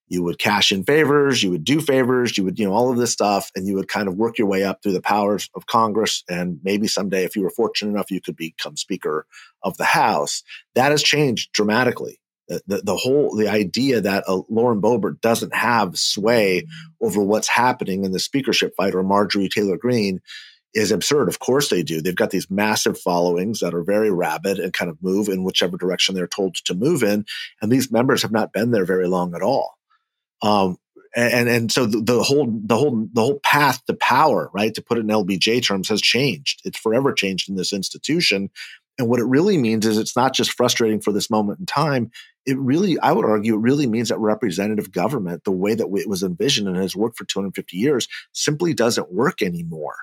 you would cash in favors, you would do favors, you would, you know, all of this stuff, and you would kind of work your way up through the powers of Congress. And maybe someday, if you were fortunate enough, you could become Speaker of the House. That has changed dramatically. The, the, the whole the idea that uh, Lauren Boebert doesn't have sway over what's happening in the speakership fight or Marjorie Taylor Greene is absurd. Of course they do. They've got these massive followings that are very rabid and kind of move in whichever direction they're told to move in. And these members have not been there very long at all. Um, and and so the, the, whole the whole the whole path to power, right, to put it in LBJ terms, has changed. It's forever changed in this institution. And what it really means is it's not just frustrating for this moment in time. It really, I would argue, it really means that representative government, the way that it was envisioned and has worked for 250 years, simply doesn't work anymore.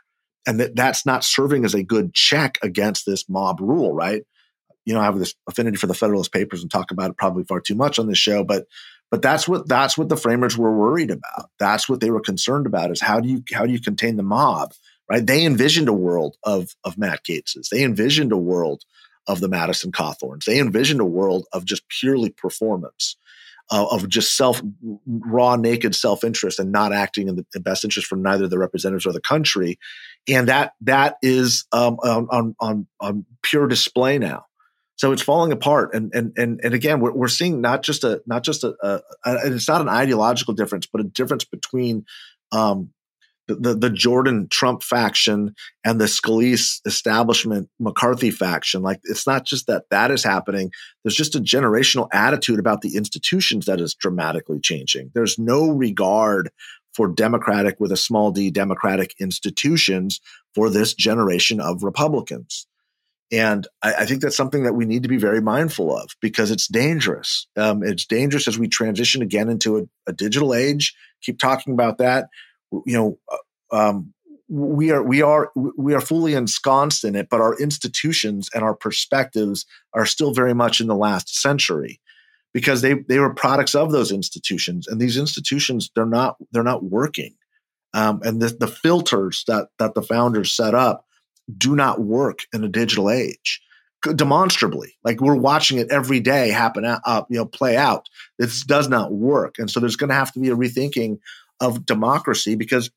And that that's not serving as a good check against this mob rule, right? You know, I have this affinity for the Federalist Papers and talk about it probably far too much on this show, but but that's what that's what the framers were worried about. That's what they were concerned about is how do you how do you contain the mob? Right? They envisioned a world of of Matt Gaetz's. They envisioned a world of the Madison Cawthorns. They envisioned a world of just purely performance, uh, of just self raw, naked self interest, and not acting in the best interest for neither the representatives or the country. And that that is um, on, on on pure display now. So it's falling apart, and and and and again, we're, we're seeing not just a not just a, a, a, it's not an ideological difference, but a difference between um, the, the, the Jordan Trump faction and the Scalise establishment McCarthy faction. Like it's not just that that is happening. There's just a generational attitude about the institutions that is dramatically changing. There's no regard for democratic with a small d democratic institutions for this generation of Republicans. And I, I, think that's something that we need to be very mindful of because it's dangerous. Um, it's dangerous as we transition again into a, a, digital age. Keep talking about that. You know, uh, um, we are we are we are fully ensconced in it, but our institutions and our perspectives are still very much in the last century. because they they were products of those institutions, and these institutions they're not they're not working, um, and the, the filters that that the founders set up do not work in a digital age demonstrably. Like we're watching it every day happen up uh, you know play out. This does not work. And so there's going to have to be a rethinking of democracy because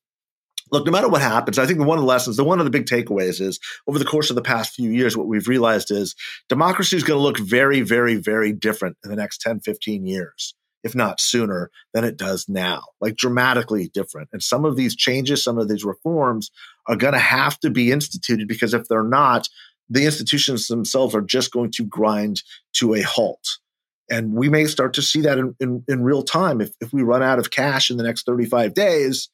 look no matter what happens i think one of the lessons the one of the big takeaways is over the course of the past few years what we've realized is democracy is going to look very very very different in the next 10 15 years if not sooner than it does now. Like dramatically different. And some of these changes some of these reforms are going to have to be instituted because if they're not the institutions themselves are just going to grind to a halt. And we may start to see that in, in, in, real time. If, if we run out of cash in the next 35 days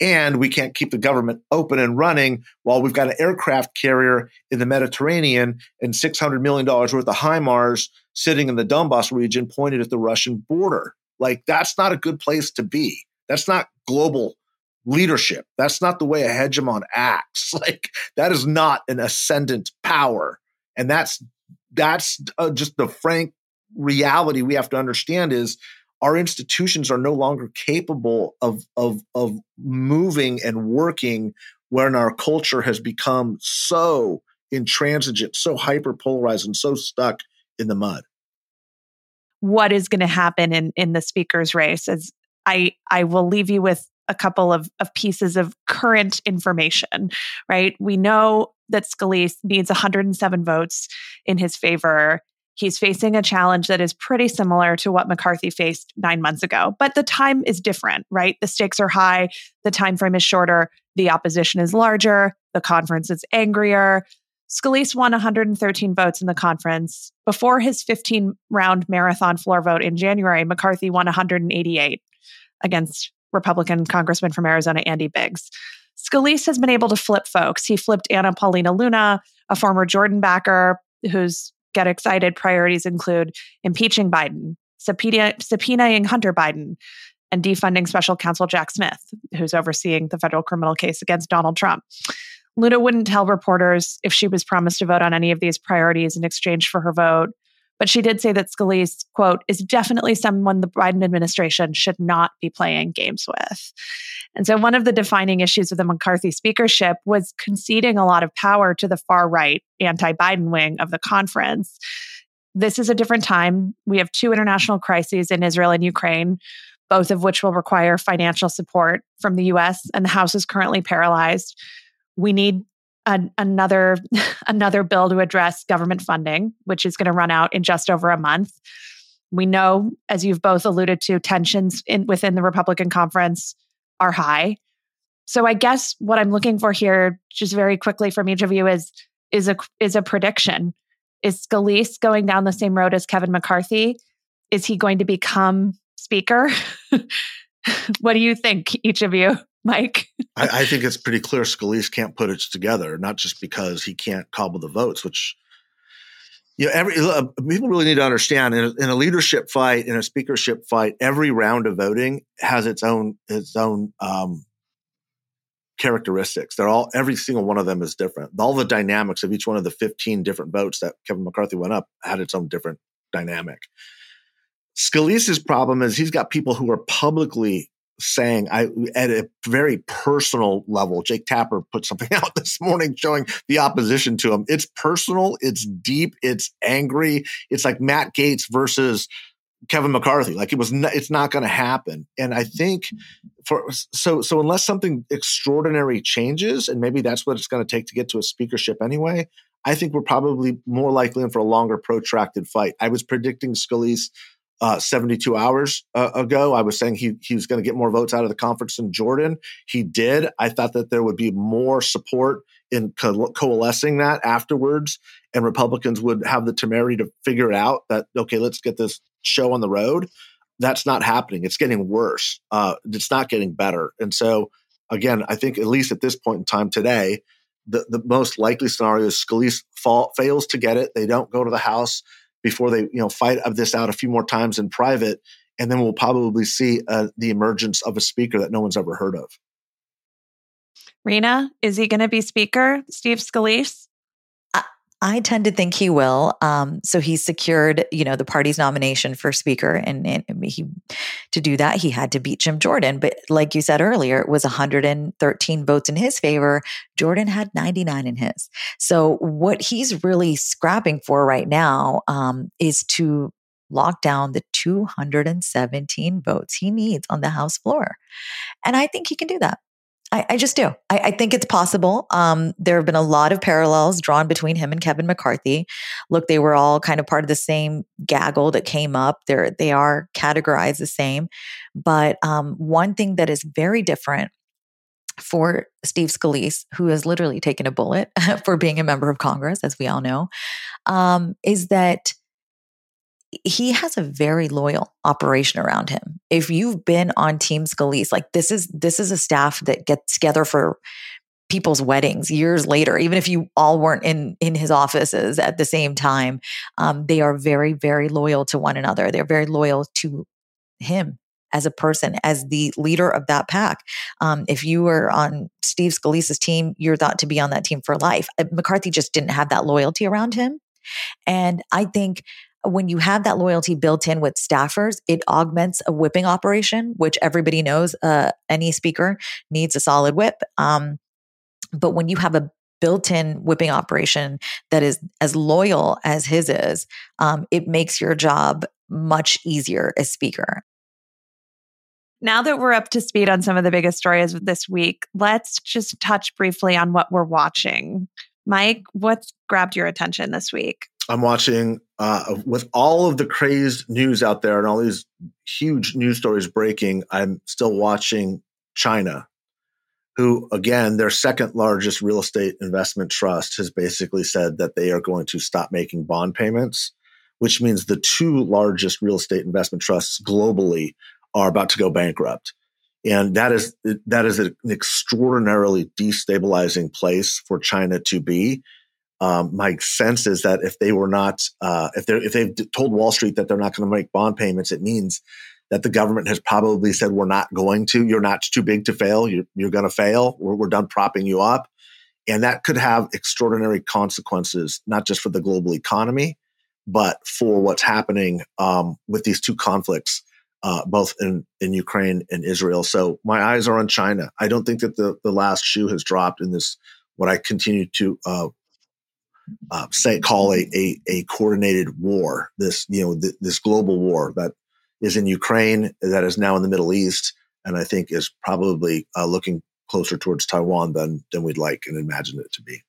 and we can't keep the government open and running while we've got an aircraft carrier in the Mediterranean and $600 million worth of HIMARS sitting in the Donbass region pointed at the Russian border. Like, that's not a good place to be. That's not global leadership. That's not the way a hegemon acts. Like that is not an ascendant power. And that's that's uh, just the frank reality we have to understand is our institutions are no longer capable of of of moving and working when our culture has become so intransigent, so hyper polarized, and so stuck in the mud. What is going to happen in in the speaker's race? As I I will leave you with a couple of, of pieces of current information, right? We know that Scalise needs 107 votes in his favor. He's facing a challenge that is pretty similar to what McCarthy faced nine months ago, but the time is different, right? The stakes are high, the time frame is shorter, the opposition is larger, the conference is angrier. Scalise won 113 votes in the conference. Before his 15 round marathon floor vote in January, McCarthy won 188 against Republican Congressman from Arizona, Andy Biggs. Scalise has been able to flip folks. He flipped Anna Paulina Luna, a former Jordan backer whose get excited priorities include impeaching Biden, subpoena, subpoenaing Hunter Biden, and defunding special counsel Jack Smith, who's overseeing the federal criminal case against Donald Trump. Luna wouldn't tell reporters if she was promised to vote on any of these priorities in exchange for her vote. But she did say that Scalise, quote, is definitely someone the Biden administration should not be playing games with. And so one of the defining issues of the McCarthy speakership was conceding a lot of power to the far right anti Biden wing of the conference. This is a different time. We have two international crises in Israel and Ukraine, both of which will require financial support from the US, and the House is currently paralyzed. We need an, another another bill to address government funding, which is going to run out in just over a month. We know, as you've both alluded to, tensions in, within the Republican conference are high. So I guess what I'm looking for here, just very quickly from each of you, is is a is a prediction. Is Scalise going down the same road as Kevin McCarthy? Is he going to become speaker? what do you think, each of you? Mike? I, I, think it's pretty clear Scalise can't put it together, not just because he can't cobble the votes, which you know, every uh, people really need to understand in a, in a, leadership fight, in a speakership fight, every round of voting has its own its own um, characteristics. They're all every single one of them is different. All the dynamics of each one of the fifteen different votes that Kevin McCarthy went up had its own different dynamic. Scalise's problem is he's got people who are publicly saying I at a very personal level. Jake Tapper put something out this morning showing the opposition to him. It's personal, it's deep, it's angry. It's like Matt Gaetz versus Kevin McCarthy. Like it was, not, it's not going to happen. And I think for so so unless something extraordinary changes, and maybe that's what it's going to take to get to a speakership anyway. I think we're probably more likely in for a longer, protracted fight. I was predicting Scalise uh, 72 hours uh, ago. I was saying he, he was going to get more votes out of the conference than Jordan. He did. I thought that there would be more support in co- coalescing that afterwards, and Republicans would have the temerity to figure it out that, okay, let's get this show on the road. That's not happening. It's getting worse. Uh, it's not getting better. And so, again, I think at least at this point in time today, the, the most likely scenario is Scalise fall, fails to get it. They don't go to the House before they you know fight this out a few more times in private, and then we'll probably see uh, the emergence of a speaker that no one's ever heard of. Rina, is he going to be speaker? Steve Scalise? I tend to think he will. Um, so he secured, you know, the party's nomination for speaker, and, and he to do that he had to beat Jim Jordan. But like you said earlier, it was 113 votes in his favor. Jordan had 99 in his. So what he's really scrapping for right now um, is to lock down the 217 votes he needs on the House floor, and I think he can do that. I, I just do. I, I, think it's possible. Um, there have been a lot of parallels drawn between him and Kevin McCarthy. Look, they were all kind of part of the same gaggle that came up. They're they are categorized the same, but um, one thing that is very different for Steve Scalise, who has literally taken a bullet for being a member of Congress, as we all know, um, is that he has a very loyal operation around him. If you've been on Team Scalise, like this is this is a staff that gets together for people's weddings years later, even if you all weren't in in his offices at the same time, um, they are very very loyal to one another. They're very loyal to him as a person, as the leader of that pack. Um, if you were on Steve Scalise's team, you're thought to be on that team for life. Uh, McCarthy just didn't have that loyalty around him. And I think when you have that loyalty built in with staffers, it augments a whipping operation, which everybody knows uh, any speaker needs a solid whip. Um, but when you have a built in whipping operation that is as loyal as his is, um, it makes your job much easier as speaker. Now that we're up to speed on some of the biggest stories of this week, let's just touch briefly on what we're watching. Mike, what's grabbed your attention this week? I'm watching uh, with all of the crazed news out there and all these huge news stories breaking. I'm still watching China, who again, their second largest real estate investment trust has basically said that they are going to stop making bond payments, which means the two largest real estate investment trusts globally are about to go bankrupt. And that is that is an extraordinarily destabilizing place for China to be um, my sense is that if they were not, uh, if they if they've told Wall Street that they're not going to make bond payments, it means that the government has probably said we're not going to. You're not too big to fail. You're, you're going to fail. We're, we're done propping you up, and that could have extraordinary consequences, not just for the global economy, but for what's happening um, with these two conflicts. Uh, both in, in Ukraine and Israel. So my eyes are on China. I don't think that the, the last shoe has dropped in this, what I continue to uh, uh, say call a, a, a coordinated war. This you know th- this global war that is in Ukraine, that is now in the Middle East, and I think is probably uh, looking closer towards Taiwan than than we'd like and imagine it to be.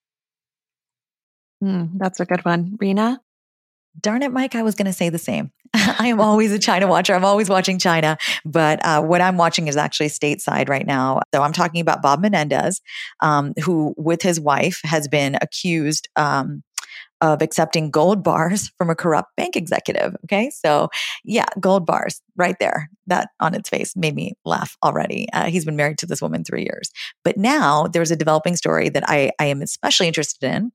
Mm, that's a good one, Rina. Darn it, Mike, I was going to say the same. I am always a China watcher. I'm always watching China, but uh, what I'm watching is actually stateside right now. So I'm talking about Bob Menendez, um, who, with his wife, has been accused um, of accepting gold bars from a corrupt bank executive. Okay. So, yeah, gold bars right there. That on its face made me laugh already. Uh, he's been married to this woman three years. But now there's a developing story that I, I am especially interested in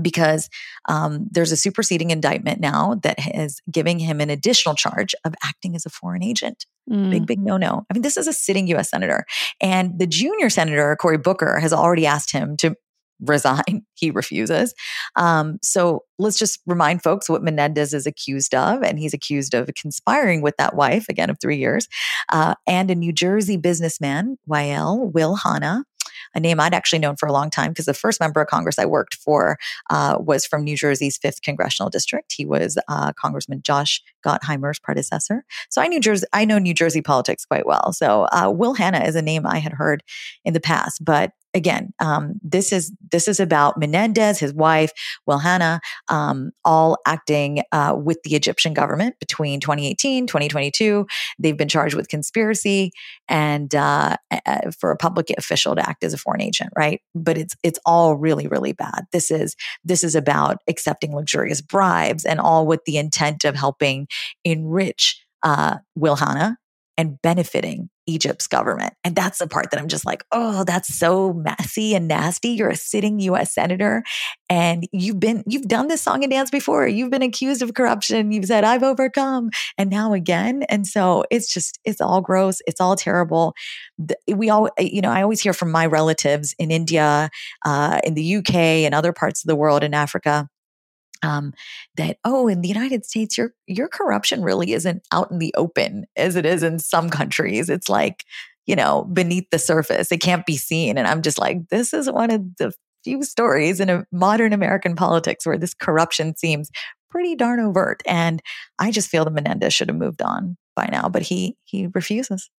because um, there's a superseding indictment now that is giving him an additional charge of acting as a foreign agent. Mm. Big, big no no. I mean, this is a sitting US senator. And the junior senator, Cory Booker, has already asked him to resign. He refuses. Um, so let's just remind folks what Menendez is accused of. And he's accused of conspiring with that wife, again, of three years, uh, and a New Jersey businessman, Wael Will Hanna, a name I'd actually known for a long time because the first member of Congress I worked for uh, was from New Jersey's 5th Congressional District. He was uh, Congressman Josh Gottheimer's predecessor. So I, knew Jersey, I know New Jersey politics quite well. So uh, Will Hanna is a name I had heard in the past, but again, um, this is this is about Menendez, his wife, Will Hanna, um, all acting uh, with the Egyptian government between 2018, 2022. They've been charged with conspiracy and uh, for a public official to act as a foreign agent, right? But it's it's all really really bad. This is this is about accepting luxurious bribes and all with the intent of helping enrich uh, Will Hanna and benefiting Egypt's government. And that's the part that I'm just like, oh, that's so messy and nasty. You're a sitting US senator and you've been, you've done this song and dance before. You've been accused of corruption. You've said, I've overcome. And now again. And so it's just, it's all gross. It's all terrible. We all, you know, I always hear from my relatives in India, uh, in the UK, and other parts of the world in Africa um, that oh in the united states your your corruption really isn't out in the open as it is in some countries. It's like you know beneath the surface. It can't be seen. And i'm just like this is one of the few stories in modern american politics where this corruption seems pretty darn overt. And i just feel that menendez should have moved on by now but he he refuses.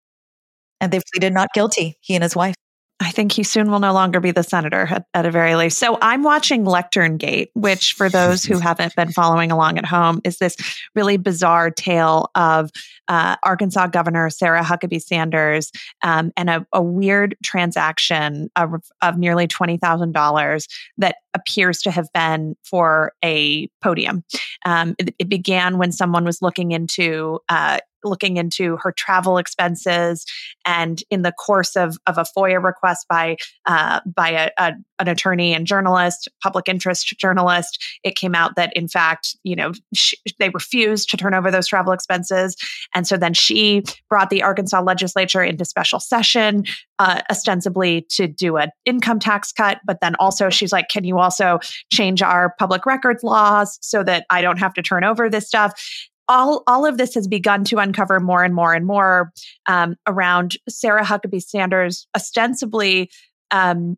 And they've pleaded not guilty he and his wife I think he soon will no longer be the senator at, at, a very least. So I'm watching Lectern Gate, which, for those who haven't been following along at home, is this really bizarre tale of uh, Arkansas Governor Sarah Huckabee Sanders um, and a, a, weird transaction of, of nearly $20,000 that appears to have been for a podium. Um, it, it, began when someone was looking into uh, looking into her travel expenses. And in the course of, of a FOIA request by uh, by a, a, an attorney and journalist, public interest journalist, it came out that in fact, you know, she, they refused to turn over those travel expenses, and so then she brought the Arkansas legislature into special session, uh, ostensibly to do an income tax cut, but then also she's like, "Can you also change our public records laws so that I don't have to turn over this stuff?" All all of this has begun to uncover more and more and more um, around Sarah Huckabee Sanders ostensibly um,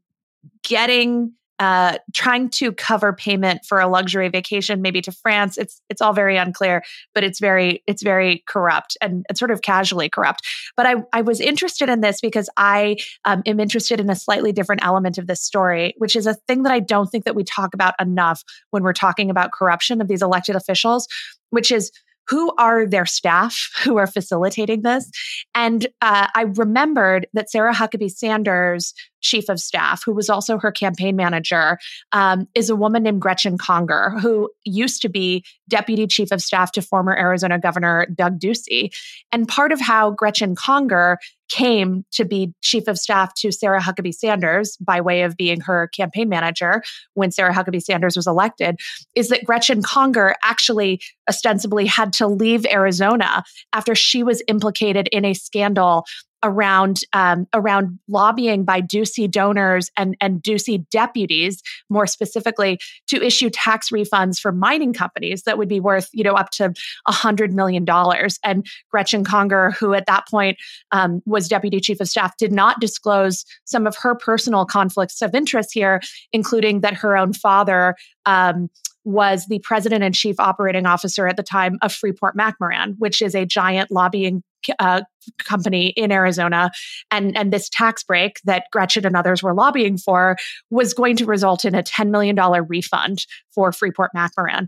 getting uh, trying to cover payment for a luxury vacation, maybe to France. It's it's all very unclear, but it's very it's very corrupt and it's sort of casually corrupt. But I I was interested in this because I um, am interested in a slightly different element of this story, which is a thing that I don't think that we talk about enough when we're talking about corruption of these elected officials, which is who are their staff who are facilitating this? And uh, I remembered that Sarah Huckabee Sanders, chief of staff, who was also her campaign manager, um, is a woman named Gretchen Conger, who used to be deputy chief of staff to former Arizona Governor Doug Ducey. And part of how Gretchen Conger came to be chief of staff to Sarah Huckabee Sanders by way of being her campaign manager when Sarah Huckabee Sanders was elected is that Gretchen Conger actually ostensibly had to leave Arizona after she was implicated in a scandal around um, around lobbying by Ducey donors and and Ducey deputies, more specifically, to issue tax refunds for mining companies that would be worth you know up to hundred million dollars. And Gretchen Conger, who at that point um, was deputy chief of staff, did not disclose some of her personal conflicts of interest here, including that her own father. Um, was the president and chief operating officer at the time of Freeport McMoRan, which is a giant lobbying uh, company in Arizona, and and this tax break that Gretchen and others were lobbying for was going to result in a ten million dollar refund for Freeport McMoRan.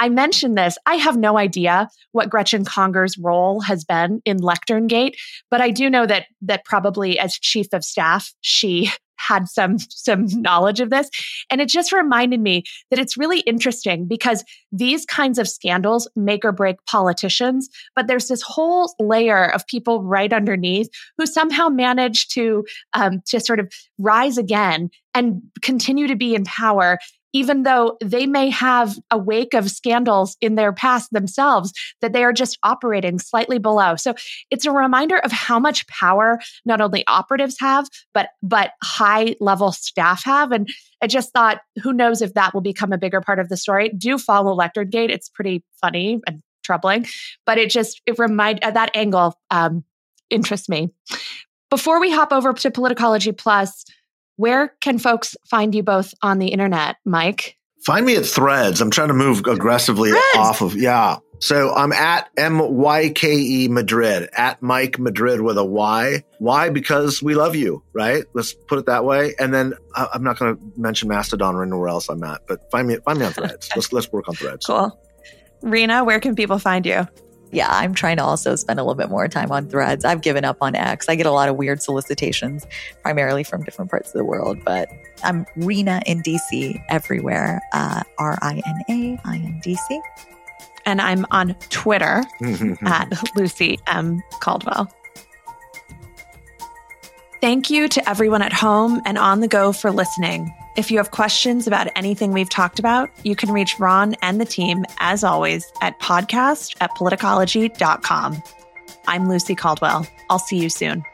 I mentioned this. I have no idea what Gretchen Conger's role has been in Lectern Gate, but I do know that that probably as chief of staff, she had some some knowledge of this. And it just reminded me that it's really interesting because these kinds of scandals make or break politicians but there's this whole layer of people right underneath who somehow manage to um, to sort of rise again and continue to be in power even though they may have a wake of scandals in their past themselves that they are just operating slightly below. So it's a reminder of how much power not only operatives have, but but high level staff have. And I just thought, who knows if that will become a bigger part of the story. Do follow Lectern Gate. It's pretty funny and troubling, but it just it remind uh, that angle um, interests me. Before we hop over to Politicology Plus, where can folks find you both on the internet, Mike? Find me at Threads. I'm trying to move aggressively Threads. off of yeah. So I'm at M Y K E Madrid at Mike Madrid with a Y. Why? Because we love you, right? Let's put it that way. And then uh, I'm not going to mention Mastodon or anywhere else I'm at, but find me find me on Threads. let's let's work on Threads. Cool. Rina, where can people find you? Yeah, I'm trying to also spend a little bit more time on threads. I've given up on X. I get a lot of weird solicitations, primarily from different parts of the world, but I'm Rina in DC everywhere. Uh, R I N A I N D C. And I'm on Twitter at Lucy M. Caldwell. Thank you to everyone at home and on the go for listening. If you have questions about anything we've talked about, you can reach Ron and the team, as always, at podcast at politicology.com. I'm Lucy Caldwell. I'll see you soon.